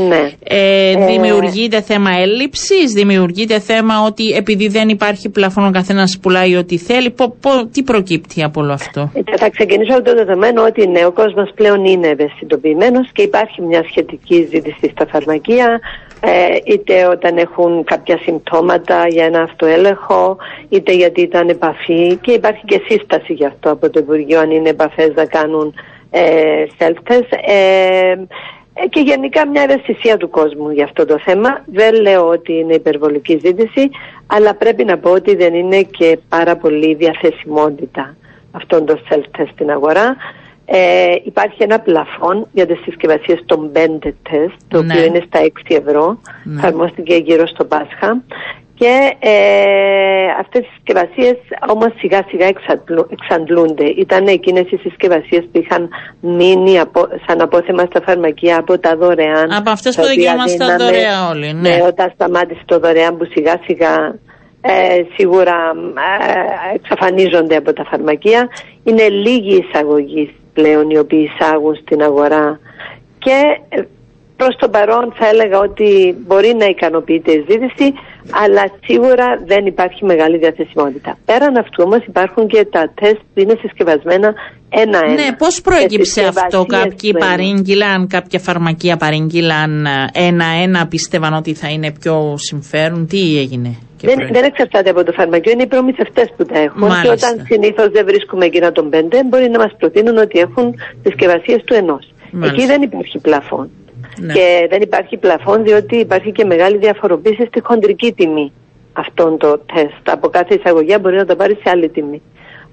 Ναι. Ε, δημιουργείται θέμα έλλειψης, δημιουργείται θέμα ότι επειδή δεν υπάρχει πλαφόν ο καθένας πουλάει ό,τι θέλει. Πο, πο- τι προκύπτει από όλο αυτό; Ε, Θα ξεκινήσω από το δεδομένο ότι ναι, ο κόσμος πλέον είναι ευαισθητοποιημένος και υπάρχει μια σχετική ζήτηση στα φαρμακεία ε, είτε όταν έχουν κάποια συμπτώματα για ένα αυτοέλεγχο είτε γιατί ήταν επαφή και υπάρχει και σύσταση γι' αυτό από το Υπουργείο αν είναι επαφές να κάνουν ε, self-test. Ε, ε, και γενικά μια ευαισθησία του κόσμου για αυτό το θέμα. Δεν λέω ότι είναι υπερβολική ζήτηση, αλλά πρέπει να πω ότι δεν είναι και πάρα πολύ διαθεσιμότητα αυτών των self-test στην αγορά. Ε, υπάρχει ένα πλαφόν για τις συσκευασίες των 5 τεστ, το Ναι. οποίο είναι στα 6 ευρώ. Ναι. Εφαρμόστηκε γύρω στο Πάσχα. Και ε, αυτές οι συσκευασίες όμως σιγά σιγά εξαντλου- εξαντλούνται. Ήταν εκείνες οι συσκευασίες που είχαν μείνει από, σαν απόθεμα στα φαρμακεία από τα δωρεάν. Από αυτές τα που οποία δικαιούμασταν δίναμε, δωρεάν όλοι, ναι. ναι, όταν σταμάτησε το δωρεάν που σιγά σιγά ε, σίγουρα ε, εξαφανίζονται από τα φαρμακεία. Είναι λίγοι εισαγωγοί πλέον οι οποίοι εισάγουν στην αγορά και ε, προς το παρόν θα έλεγα ότι μπορεί να ικανοποιείται η ζήτηση αλλά σίγουρα δεν υπάρχει μεγάλη διαθεσιμότητα. Πέραν αυτού όμως υπάρχουν και τα τεστ που είναι συσκευασμένα ένα-ένα. Ναι, πώς Και προέκυψε αυτό, συσκευασίες κάποιοι που είναι. παρήγγειλαν, κάποια φαρμακεία παρήγγειλαν ε, ένα-ένα, πίστευαν ότι θα είναι πιο συμφέρον. Τι έγινε; Και Δεν, προέ- δεν εξαρτάται από το φαρμακείο, είναι οι προμηθευτές που τα έχουν. Μάλιστα. Και όταν συνήθως δεν βρίσκουμε εκείνα των πέντε, μπορεί να μας προτείνουν ότι έχουν συσκευασίες του ενός. Μάλιστα. Εκεί δεν υπάρχει πλαφόν. Ναι. Και δεν υπάρχει πλαφόν διότι υπάρχει και μεγάλη διαφοροποίηση στη χοντρική τιμή αυτών των τεστ. Από κάθε εισαγωγή μπορεί να το πάρει σε άλλη τιμή.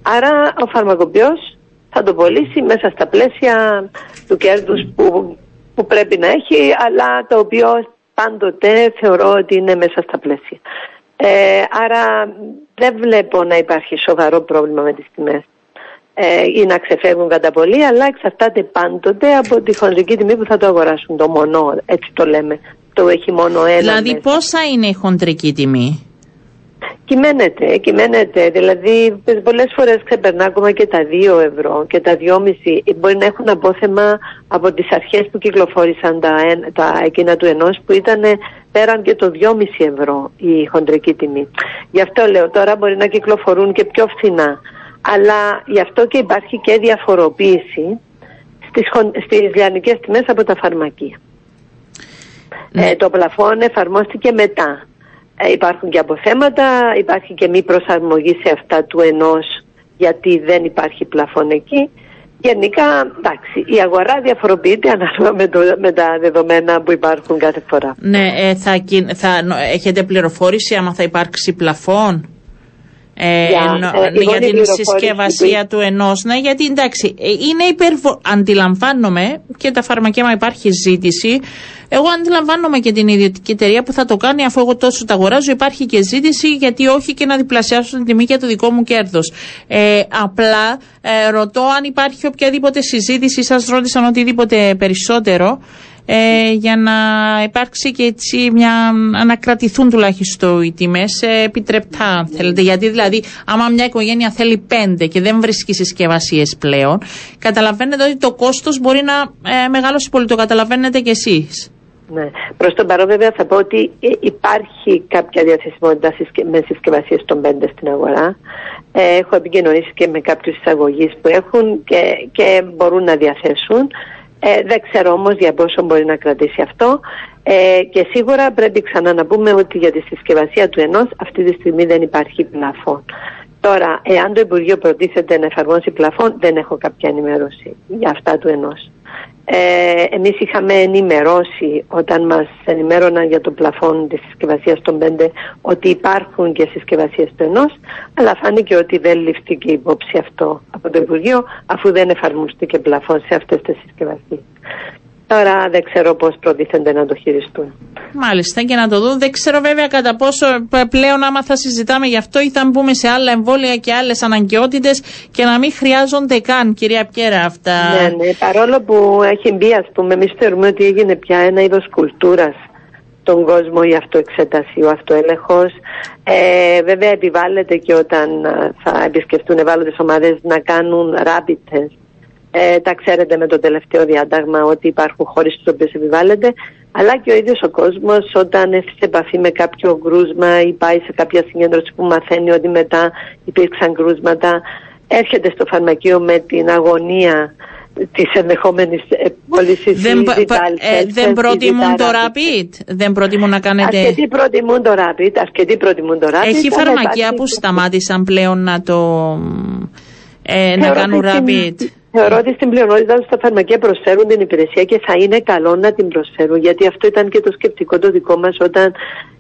Άρα ο φαρμακοποιός θα το πωλήσει μέσα στα πλαίσια του κέρδους που, που πρέπει να έχει, αλλά το οποίο πάντοτε θεωρώ ότι είναι μέσα στα πλαίσια. Ε, άρα δεν βλέπω να υπάρχει σοβαρό πρόβλημα με τις τιμές. ε, ή να ξεφεύγουν κατά πολύ, αλλά εξαρτάται πάντοτε από τη χοντρική τιμή που θα το αγοράσουν. Το μονό, έτσι το λέμε. Το έχει μόνο ένα. Δηλαδή, πόσα είναι η χοντρική τιμή; Κυμαίνεται, κυμαίνεται. Δηλαδή, πολλές φορές ξεπερνά ακόμα και τα 2 ευρώ και τα 2,5. Μπορεί να έχουν απόθεμα από τις αρχές που κυκλοφόρησαν τα, τα εκείνα του ενός που ήταν πέραν και το 2,5 ευρώ η χοντρική τιμή. Γι' αυτό λέω τώρα μπορεί να κυκλοφορούν και πιο φθηνά. Αλλά γι' αυτό και υπάρχει και διαφοροποίηση στις, στις λιανικές τιμές από τα φαρμακεία. Ναι. Ε, το πλαφόν εφαρμόστηκε μετά. Ε, υπάρχουν και αποθέματα, υπάρχει και μη προσαρμογή σε αυτά του ενός γιατί δεν υπάρχει πλαφόν εκεί. Γενικά, εντάξει, η αγορά διαφοροποιείται ανάλογα με, το, με τα δεδομένα που υπάρχουν κάθε φορά. Ναι, ε, θα, θα, έχετε πληροφόρηση άμα θα υπάρξει πλαφόν; Ε, για, ε, για την συσκευασία του ενός. Ναι, γιατί εντάξει, ε, είναι υπερβο... Αντιλαμβάνομαι και τα φαρμακεία υπάρχει ζήτηση. Εγώ αντιλαμβάνομαι και την ιδιωτική εταιρεία που θα το κάνει αφού εγώ τόσο τα αγοράζω. Υπάρχει και ζήτηση, γιατί όχι και να διπλασιάσω την τιμή για το δικό μου κέρδος. Ε, απλά ε, ρωτώ αν υπάρχει οποιαδήποτε συζήτηση, σας ρώτησαν οτιδήποτε περισσότερο ε, για να υπάρξει και έτσι μια, να κρατηθούν τουλάχιστον οι τιμές ε, επιτρεπτά αν θέλετε. Γιατί δηλαδή άμα μια οικογένεια θέλει πέντε και δεν βρίσκει συσκευασίες πλέον, καταλαβαίνετε ότι το κόστος μπορεί να ε, μεγαλώσει πολύ. Το καταλαβαίνετε κι εσείς. Ναι. Προς τον παρόν, βέβαια, θα πω ότι ε, υπάρχει κάποια διαθεσιμότητα με συσκευασίες των πέντε στην αγορά. Ε, έχω επικοινωνήσει και με κάποιους εισαγωγείς που έχουν και, και μπορούν να διαθέσουν. Ε, δεν ξέρω όμως για πόσο μπορεί να κρατήσει αυτό ε, και σίγουρα πρέπει ξανά να πούμε ότι για τη συσκευασία του ενός αυτή τη στιγμή δεν υπάρχει πλαφόν. Τώρα, εάν το Υπουργείο προτίθεται να εφαρμόσει πλαφόν, δεν έχω κάποια ενημέρωση για αυτά του ενός. Ε, εμείς είχαμε ενημερώσει όταν μας ενημέρωναν για το πλαφόν της συσκευασίας των 5 ότι υπάρχουν και συσκευασίες του ενός αλλά φάνηκε ότι δεν ληφθήκε υπόψη αυτό από το Υπουργείο αφού δεν εφαρμοστήκε πλαφόν σε αυτές τις συσκευασίες. Τώρα δεν ξέρω πώς προτίθενται να το χειριστούν. Μάλιστα και να το δουν. Δεν ξέρω βέβαια κατά πόσο πλέον άμα θα συζητάμε γι' αυτό ή θα μπούμε σε άλλα εμβόλια και άλλες αναγκαιότητες και να μην χρειάζονται καν, κυρία Πιέρα, αυτά. Ναι, ναι. Παρόλο που έχει μπει, ας πούμε, εμείς θεωρούμε ότι έγινε πια ένα είδος κουλτούρας τον κόσμο η αυτοεξέταση, ο αυτοέλεγχος. Ε, βέβαια επιβάλλεται και όταν ε, θα επισκεφτούν ευάλωτες ομάδες να κάνουν rapid test ε, τα ξέρετε με το τελευταίο διάταγμα ότι υπάρχουν χώρες στις οποίες επιβάλλεται, αλλά και ο ίδιος ο κόσμος όταν έρθει σε επαφή με κάποιο κρούσμα ή πάει σε κάποια συγκέντρωση που μαθαίνει ότι μετά υπήρξαν κρούσματα, έρχεται στο φαρμακείο με την αγωνία της ενδεχόμενης πώλησης δεν, ε, δεν προτιμούν το rapid, δεν προτιμούν να κάνετε. Αρκετοί προτιμούν το rapid, αρκετοί προτιμούν το rapid. Έχει φαρμακεία που σταμάτησαν πλέον να το. Ε, να κάνουν rapid; Θεωρώ ότι στην πλειονότητα στα φαρμακεία προσφέρουν την υπηρεσία και θα είναι καλό να την προσφέρουν γιατί αυτό ήταν και το σκεπτικό το δικό μας όταν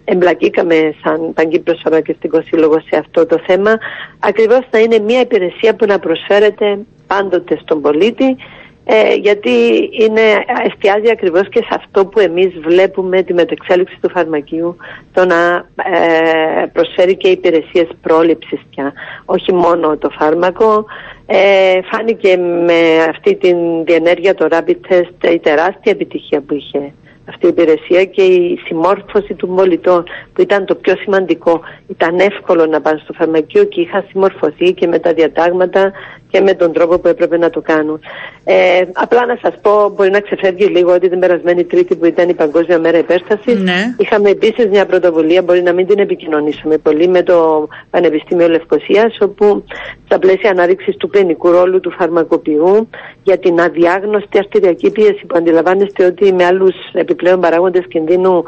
εμπλακήκαμε σαν Παγκύπριος Φαρμακευτικός Σύλλογος σε αυτό το θέμα. Ακριβώς θα είναι μια υπηρεσία που να προσφέρεται πάντοτε στον πολίτη ε, γιατί είναι, εστιάζει ακριβώς και σε αυτό που εμείς βλέπουμε τη μετεξέλιξη του φαρμακείου το να ε, προσφέρει και υπηρεσίες πρόληψης πια όχι μόνο το φάρμακο ε, φάνηκε με αυτή την διενέργεια το rapid test η τεράστια επιτυχία που είχε αυτή η υπηρεσία και η συμμόρφωση του πολιτών που ήταν το πιο σημαντικό. Ήταν εύκολο να πάνε στο φαρμακείο και είχα συμμορφωθεί και με τα διατάγματα και με τον τρόπο που έπρεπε να το κάνουν. Ε, απλά να σας πω, μπορεί να ξεφεύγει λίγο ότι την περασμένη Τρίτη που ήταν η Παγκόσμια Μέρα Υπέρσταση, ναι. είχαμε επίσης μια πρωτοβουλία, μπορεί να μην την επικοινωνήσουμε πολύ, με το Πανεπιστήμιο Λευκοσίας, όπου στα πλαίσια ανάδειξης του κλινικού ρόλου του φαρμακοποιού για την αδιάγνωστη αρτηριακή πίεση που αντιλαμβάνεστε ότι με άλλους επιπλέον παράγοντες κινδύνου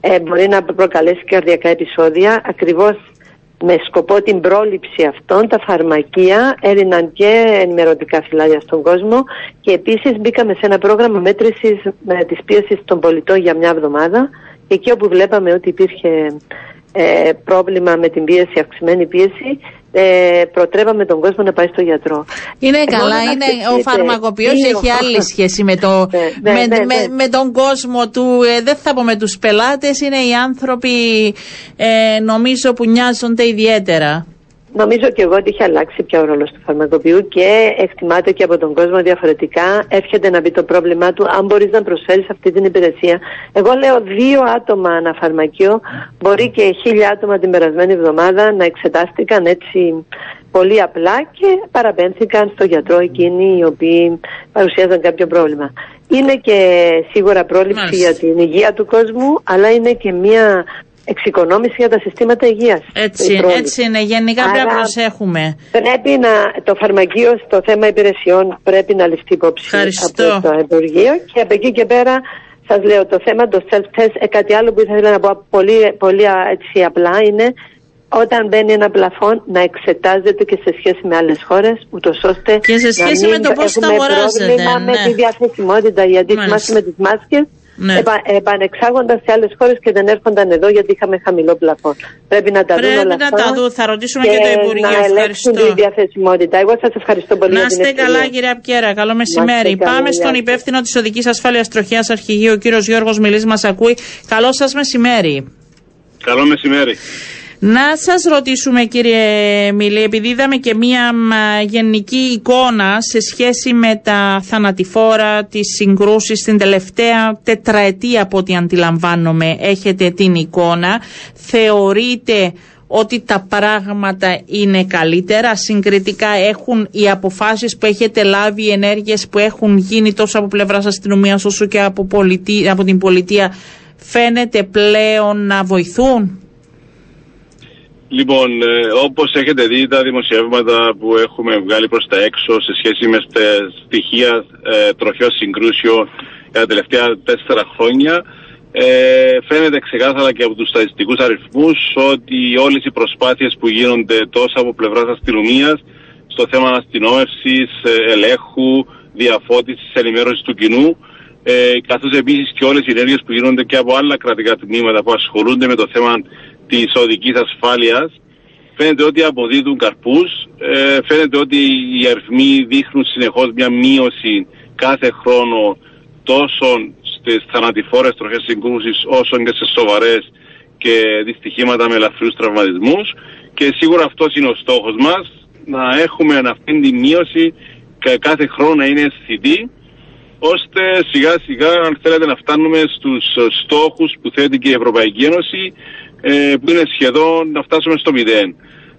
ε, μπορεί να προκαλέσει καρδιακά επεισόδια, ακριβώς με σκοπό την πρόληψη αυτών τα φαρμακεία έδιναν και ενημερωτικά φυλάδια στον κόσμο και επίσης μπήκαμε σε ένα πρόγραμμα μέτρησης με της πίεσης των πολιτών για μια εβδομάδα και εκεί όπου βλέπαμε ότι υπήρχε ε, πρόβλημα με την πίεση, αυξημένη πίεση ε, προτρέπαμε τον κόσμο να πάει στο γιατρό. Είναι ε, καλά, είναι, ο φαρμακοποιός έχει άλλη σχέση με, το, ναι, ναι, με, ναι, με, τον κόσμο του, ε, δεν θα πω με τους πελάτες, είναι οι άνθρωποι ε, νομίζω που νοιάζονται ιδιαίτερα. Νομίζω και εγώ ότι έχει αλλάξει πια ο ρόλος του φαρμακοποιού και εκτιμάται και από τον κόσμο διαφορετικά. Έρχεται να μπει το πρόβλημά του αν μπορείς να προσφέρεις αυτή την υπηρεσία. Εγώ λέω δύο άτομα ανά φαρμακείο, μπορεί και χίλια άτομα την περασμένη εβδομάδα να εξετάστηκαν έτσι πολύ απλά και παραπέμφθηκαν στο γιατρό εκείνοι οι οποίοι παρουσίαζαν κάποιο πρόβλημα. Είναι και σίγουρα πρόληψη για την υγεία του κόσμου, αλλά είναι και μια εξοικονόμηση για τα συστήματα υγείας. Έτσι, έτσι είναι. Γενικά πρέπει να προσέχουμε. Πρέπει να, το φαρμακείο στο θέμα υπηρεσιών πρέπει να ληφθεί υπόψη Ευχαριστώ. από το Υπουργείο και από εκεί και πέρα σας λέω το θέμα το self-test, ε, κάτι άλλο που ήθελα να πω πολύ, πολύ έτσι απλά είναι όταν μπαίνει ένα πλαφόν να εξετάζεται και σε σχέση με άλλες χώρες, ούτως ώστε και σε σχέση να με το πώς θα αγοράζεται. πρόβλημα ναι. με τη διαθεσιμότητα, γιατί θυμάστε με τις μάσκες ναι. επα, επανεξάγονταν σε άλλες χώρες και δεν έρχονταν εδώ γιατί είχαμε χαμηλό πλαφόν. Πρέπει να τα Πρέπει δουν όλα να αυτά. τα δουν. Θα ρωτήσουμε και, και το Υπουργείο. να ελέγξουν τη Ευχαριστώ. διαθεσιμότητα. Εγώ σας ευχαριστώ πολύ Να για την είστε ευκαιρία. καλά, κύριε Απκέρα. Καλό μεσημέρι. καλά, Πάμε γεια στον σας. υπεύθυνο της Οδικής Ασφάλειας Τροχιάς Αρχηγείου, ο κύριος Γιώργος Μιλής, μας ακούει. Καλό σας μεσημέρι. Καλό μεσημέρι. Να σας ρωτήσουμε κύριε Μιλή, επειδή είδαμε και μία μ, γενική εικόνα σε σχέση με τα θανατηφόρα, τις συγκρούσεις στην τελευταία τετραετία από ό,τι αντιλαμβάνομαι έχετε την εικόνα. Θεωρείτε ότι τα πράγματα είναι καλύτερα, συγκριτικά έχουν οι αποφάσεις που έχετε λάβει, οι ενέργειες που έχουν γίνει τόσο από πλευράς αστυνομίας όσο και από, πολιτεία, από την πολιτεία φαίνεται πλέον να βοηθούν; Λοιπόν, ε, όπως έχετε δει τα δημοσιεύματα που έχουμε βγάλει προς τα έξω σε σχέση με τα στοιχεία ε, τροχιών συγκρούσεων για τα τελευταία τέσσερα χρόνια, ε, φαίνεται ξεκάθαρα και από τους στατιστικούς αριθμούς ότι όλες οι προσπάθειες που γίνονται τόσο από πλευράς αστυνομίας στο θέμα αστυνόμευσης, ε, ελέγχου, διαφώτισης, ενημέρωσης του κοινού ε, καθώς επίσης και όλες οι ενέργειες που γίνονται και από άλλα κρατικά τμήματα που ασχολούνται με το θέμα της οδικής ασφάλειας φαίνεται ότι αποδίδουν καρπούς, ε, φαίνεται ότι οι αριθμοί δείχνουν συνεχώς μια μείωση κάθε χρόνο τόσο στις θανατηφόρες τροχές συγκρούσεις όσο και σε σοβαρές και δυστυχήματα με ελαφριούς τραυματισμούς. Και σίγουρα αυτός είναι ο στόχος μας να έχουμε αυτή τη μείωση και κάθε χρόνο να είναι αισθητή ώστε σιγά σιγά αν θέλετε να φτάνουμε στους ε, στόχους που θέτει και η Ευρωπαϊκή Ένωση ε, που είναι σχεδόν να φτάσουμε στο μηδέν.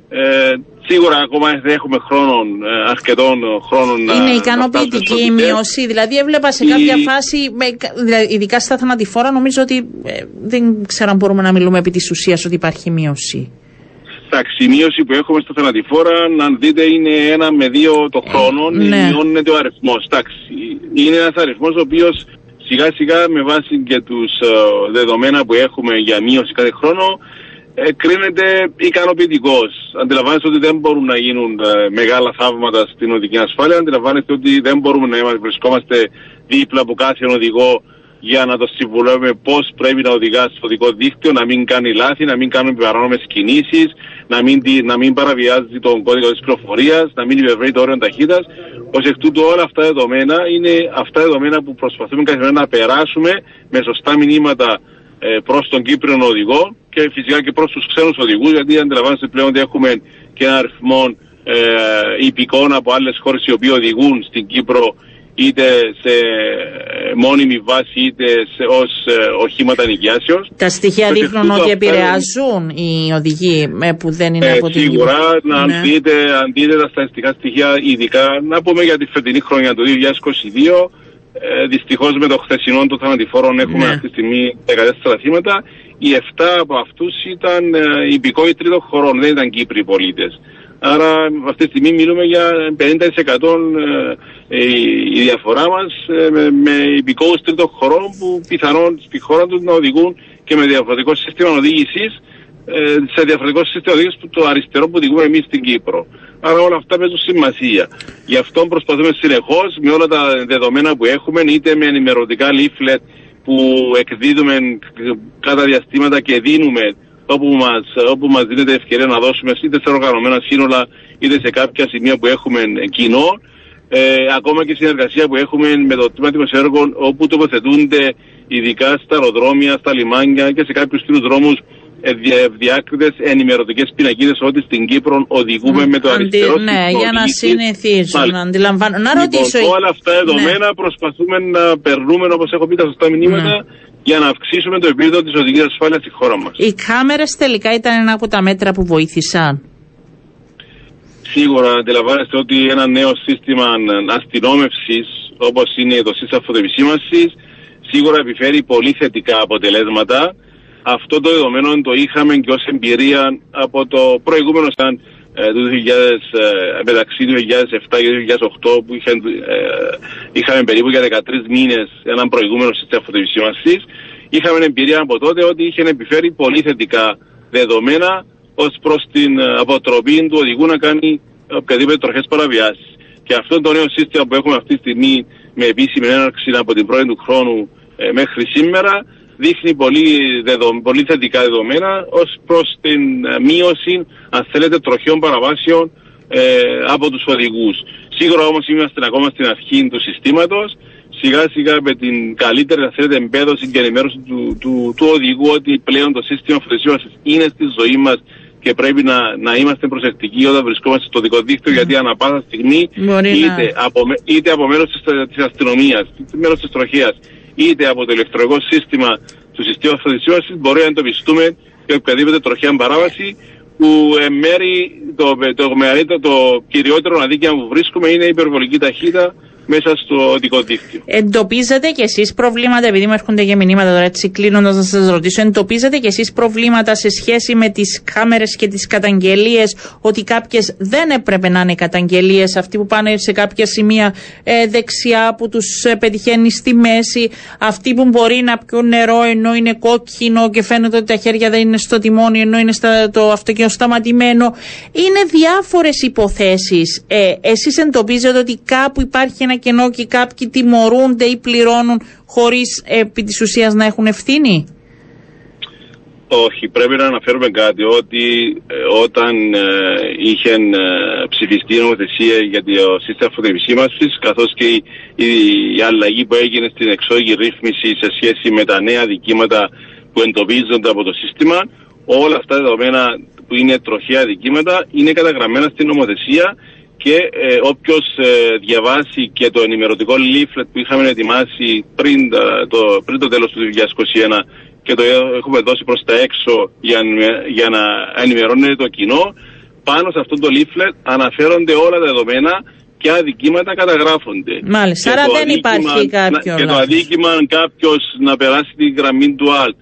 Ε, σίγουρα ακόμα δεν έχουμε χρόνο, ε, αρκετών χρόνων να Είναι να ικανοποιητική φτάσουμε η στο μηδέν. μείωση. Δηλαδή, έβλεπα σε Η- κάποια φάση, με, δηλαδή, ειδικά στα θανατηφόρα, νομίζω ότι ε, δεν ξέρω αν μπορούμε να μιλούμε επί της ουσίας ότι υπάρχει μείωση. Εντάξει, η μείωση που έχουμε στα θανατηφόρα, αν δείτε, είναι ένα με δύο το χρόνο. ναι. Μειώνεται ο αριθμός. Εντάξει, είναι ένας αριθμός ο οποίος σιγά σιγά με βάση και τους δεδομένα που έχουμε για μείωση κάθε χρόνο ε, κρίνεται ικανοποιητικός. Αντιλαμβάνεστε ότι δεν μπορούν να γίνουν ε, μεγάλα θαύματα στην οδική ασφάλεια. Αντιλαμβάνεστε ότι δεν μπορούμε να είμαστε, βρισκόμαστε δίπλα από κάθε οδηγό για να το συμβουλεύουμε πώς πρέπει να οδηγάς στο οδικό δίκτυο, να μην κάνει λάθη, να μην κάνουμε παράνομες κινήσεις, να μην, τη- να μην παραβιάζει τον κώδικα της πληροφορίας, να μην υπερβαίνει το όριο ταχύτητας. Ω εκ τούτου, όλα αυτά τα δεδομένα είναι αυτά τα δεδομένα που προσπαθούμε καθημερινά να περάσουμε με σωστά μηνύματα ε, προς τον Κύπριο οδηγό και φυσικά και προς τους ξένους οδηγούς, γιατί αντιλαμβάνεστε πλέον ότι έχουμε και ένα αριθμό ε, υπηκών από άλλες χώρες οι οποίοι οδηγούν στην Κύπρο είτε σε ε, μόνιμη βάση είτε σε, ως ε, οχήματα νοικιάσεως. Τα στοιχεία Και δείχνουν τούτο ότι αυτά είναι- επηρεάζουν οι οδηγοί ε, που δεν είναι Ε, από την σίγουρα, να αν Ναι. δείτε, αν δείτε τα στατιστικά στοιχεία, ειδικά να πούμε για τη φετινή χρονιά του 2022, ε, δυστυχώς με το χθεσινό των θανατηφόρων έχουμε Ναι. αυτή τη στιγμή 14 θύματα. Οι 7 από αυτούς ήταν ε, υπηκόοι τρίτων χωρών, δεν ήταν Κύπροι πολίτες. Άρα αυτή τη στιγμή μιλούμε για 50% ε, ε, η διαφορά μας ε, με, με υπηκόους τρίτων χωρών που πιθανόν στη χώρα τους να οδηγούν και με διαφορετικό σύστημα οδήγησης ε, σε διαφορετικό σύστημα οδήγησης που το αριστερό που οδηγούμε εμείς στην Κύπρο. Άρα όλα αυτά παίζουν σημασία. Γι' αυτό προσπαθούμε συνεχώς με όλα τα δεδομένα που έχουμε είτε με ενημερωτικά leaflet που εκδίδουμε κατά διαστήματα και δίνουμε όπου μας, όπου μας δίνεται ευκαιρία να δώσουμε είτε σε οργανωμένα σύνολα είτε σε κάποια σημεία που έχουμε κοινό ε, ακόμα και συνεργασία που έχουμε με το τμήμα δημοσιέργων όπου τοποθετούνται ειδικά στα αεροδρόμια, στα λιμάνια και σε κάποιους κοινούς δρόμους διάκριτε ενημερωτικές πινακίδες ότι στην Κύπρο οδηγούμε με το Αντι- αριστερό Ναι, σύστημα για να οδήγησης. συνηθίζουν, Μάλιστα. να αντιλαμβάνουν. Να Λοιπόν, ρωτήσω. όλα αυτά τα δεδομένα προσπαθούμε να περνούμε, όπως έχω πει, τα σωστά μηνύματα Ναι. Για να αυξήσουμε το επίπεδο της οδική ασφάλειας στη χώρα μας. Οι κάμερες τελικά ήταν ένα από τα μέτρα που βοήθησαν. Σίγουρα αντιλαμβάνεστε ότι ένα νέο σύστημα αστυνόμευσης, όπως είναι το σύστημα φωτοεπισήμανση, σίγουρα επιφέρει πολύ θετικά αποτελέσματα. Αυτό το δεδομένο το είχαμε και ως εμπειρία από το προηγούμενο σαν ε, του 2000, ε, μεταξύ του 2007 και 2008 που είχαν, ε, είχαμε περίπου για 13 μήνες έναν προηγούμενο σύστημα φωτοεπισήμανσης. Είχαμε εμπειρία από τότε ότι είχε επιφέρει πολύ θετικά δεδομένα ως προς την ε, αποτροπή του οδηγού να κάνει οποιαδήποτε τροχές παραβιάσεις. Και αυτό το νέο σύστημα που έχουμε αυτή τη στιγμή με επίσημη έναρξη από την πρώην του χρόνου ε, μέχρι σήμερα δείχνει πολύ, δεδο, πολύ θετικά δεδομένα ως προς την ε, μείωση, αν θέλετε, τροχιών παραβάσεων ε, από τους οδηγούς. Σίγουρα όμως είμαστε ακόμα στην αρχή του συστήματος. Σιγά σιγά με την καλύτερη αν θέλετε, εμπέδωση και ενημέρωση του, του, του οδηγού ότι πλέον το σύστημα φωτοσύμβασης είναι στη ζωή μας και πρέπει να, να είμαστε προσεκτικοί όταν βρισκόμαστε στο δικό δίκτυο γιατί ανά πάσα στιγμή Μπορεί να- είτε, από, με- είτε από μέρος της, της αστυνομίας, είτε μέρος της τροχέας, είτε από το ηλεκτρονικό σύστημα του συστήματος φωτοσύμβασης μπορεί να εντοπιστούμε και οποιαδήποτε τροχέα παράβαση που εν μέρη το, το, μεγαλύτερο, το κυριότερο αδίκημα που βρίσκουμε είναι η υπερβολική ταχύτητα μέσα στο οδικό δίκτυο. Εντοπίζετε κι εσείς προβλήματα, επειδή μου έρχονται και μηνύματα τώρα έτσι κλείνοντας να σας ρωτήσω, εντοπίζετε κι εσείς προβλήματα σε σχέση με τις κάμερες και τις καταγγελίες, ότι κάποιες δεν έπρεπε να είναι καταγγελίες, αυτοί που πάνε σε κάποια σημεία ε, δεξιά που τους ε, πετυχαίνει στη μέση, αυτοί που μπορεί να πιούν νερό ενώ είναι κόκκινο και φαίνεται ότι τα χέρια δεν είναι στο τιμόνι ενώ είναι στα, το αυτοκίνητο σταματημένο. Είναι διάφορες υποθέσεις. Ε, Εσείς εντοπίζετε ότι κάπου υπάρχει ένα κενό και κάποιοι τιμωρούνται ή πληρώνουν χωρίς επί της ουσίας να έχουν ευθύνη; Όχι, πρέπει να αναφέρουμε κάτι ότι ε, όταν ε, είχε ε, ψηφιστεί η νομοθεσία για το σύστημα φωτοεπισήμανσης καθώς και η, η, η αλλαγή που έγινε στην εξόγη ρύθμιση σε σχέση με τα νέα δικήματα που εντοπίζονται από το σύστημα όλα αυτά τα δεδομένα που είναι τροχαία δικήματα είναι καταγραμμένα στην νομοθεσία και ε, όποιος ε, διαβάσει και το ενημερωτικό leaflet που είχαμε ετοιμάσει πριν, τα- το, πριν το τέλος του 2021 και το έχουμε δώσει προς τα έξω για, να- για να ενημερώνεται το κοινό, πάνω σε αυτό το leaflet αναφέρονται όλα τα δεδομένα και αδικήματα καταγράφονται. Μάλιστα, Και άρα το δεν αδίκημα- υπάρχει κάποιο να- Και το λάθος. αδίκημα αν κάποιος να περάσει την γραμμή του alt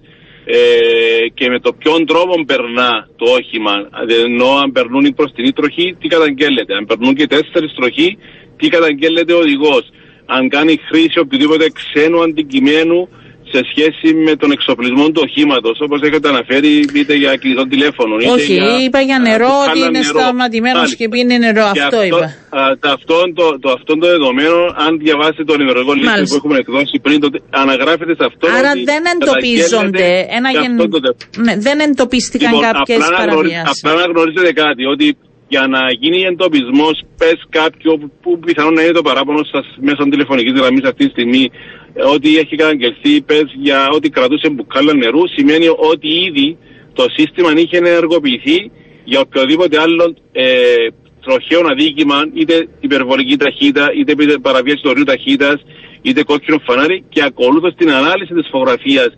ε, και με το ποιον τρόπο περνά το όχημα, ενώ αν περνούν οι μπροστινοί τροχοί, τι καταγγέλλεται. Αν περνούν και τέσσερις τροχοί, τι καταγγέλλεται ο οδηγός. Αν κάνει χρήση οποιοδήποτε ξένου αντικειμένου σε σχέση με τον εξοπλισμό του οχήματος, όπως έχετε αναφέρει, είτε για κινητό τηλέφωνο. είτε Όχι, είπα για α, νερό, που ότι χάλα είναι νερό. σταματημένος Μάλιστα. και πίνει νερό. Και Αυτό είπα. Α, τα- αυτόν το, το, αυτόν το δεδομένο, αν διαβάσετε το ενημερωτικό λίστα Μάλιστα. που έχουμε εκδώσει πριν, τότε αναγράφεται σε αυτό. Άρα ότι δεν εντοπίζονται. καταγγέλλεται Ένα σε γεν... αυτό το τε- ναι, δεν εντοπίστηκαν Λοιπόν, κάποιες απλά να γνωρι- παραβιάσεις. Απλά να γνωρίζετε κάτι, ότι για να γίνει εντοπισμός, πες κάποιο που πιθανόν να είναι το παράπονο σας μέσω τηλεφωνικής γραμμής αυτή τη στιγμή, ε, ότι έχει καταγγελθεί, πε για ότι κρατούσε μπουκάλα νερού, σημαίνει ότι ήδη το σύστημα είχε ενεργοποιηθεί για οποιοδήποτε άλλο ε, τροχαίο αδίκημα, είτε υπερβολική ταχύτητα, είτε παραβίαση του ορίου ταχύτητας, είτε κόκκινο φανάρι και ακολούθως την ανάλυση της φωτογραφίας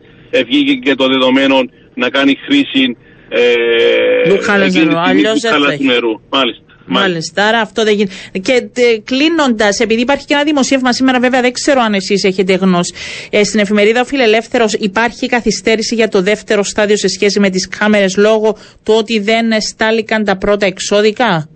βγήκε και το δεδομένο να κάνει χρήση ε, Του χάλας εκείνη τη νερού, στιγμή αλλιώς του δεν χάλας θα έχει. νερού. Μάλιστα. Μάλιστα, άρα αυτό δεν γίνεται. Και κλείνοντας, επειδή υπάρχει και ένα δημοσίευμα σήμερα, βέβαια δεν ξέρω αν εσείς έχετε γνώση. Ε, στην εφημερίδα Ο Φιλελεύθερο υπάρχει καθυστέρηση για το δεύτερο στάδιο σε σχέση με τις κάμερες λόγω του ότι δεν στάληκαν τα πρώτα εξώδικα;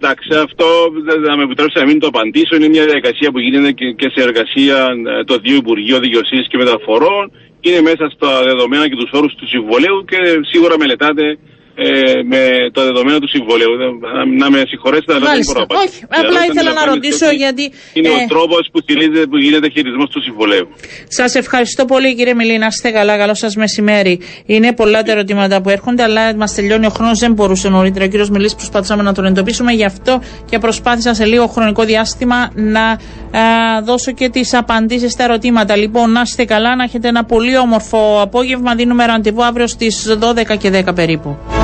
Εντάξει, αυτό δεν θα με επιτρέψει να μην το απαντήσω. Είναι μια διαδικασία που γίνεται και, και σε εργασία ε, το δύο Υπουργείο Δικαιοσύνης και Μεταφορών. Είναι μέσα στα δεδομένα και τους όρους του συμβολέου και σίγουρα μελετάτε ε, με το δεδομένο του συμβολέου. Να, να με συγχωρέσετε, αλλά δεν μπορώ να απαντήσω. Όχι, απλά ήθελα να ρωτήσω γιατί. Είναι ε, ο τρόπος που, στηρίζεται- που γίνεται χειρισμός του συμβολέου. Σας ευχαριστώ πολύ κύριε Μιλή, να είστε καλά, καλό σας μεσημέρι. Είναι πολλά τα ερωτήματα που έρχονται, αλλά μας τελειώνει ο χρόνος, δεν μπορούσε νωρίτερα. Ο κύριος Μιλής προσπαθήσαμε να τον εντοπίσουμε, γι' αυτό και προσπάθησα σε λίγο χρονικό διάστημα να α, δώσω και τις απαντήσεις στα ερωτήματα. Λοιπόν, να είστε καλά, να έχετε ένα πολύ όμορφο απόγευμα. Δίνουμε ραντεβού αύριο στις 12 και 10 περίπου.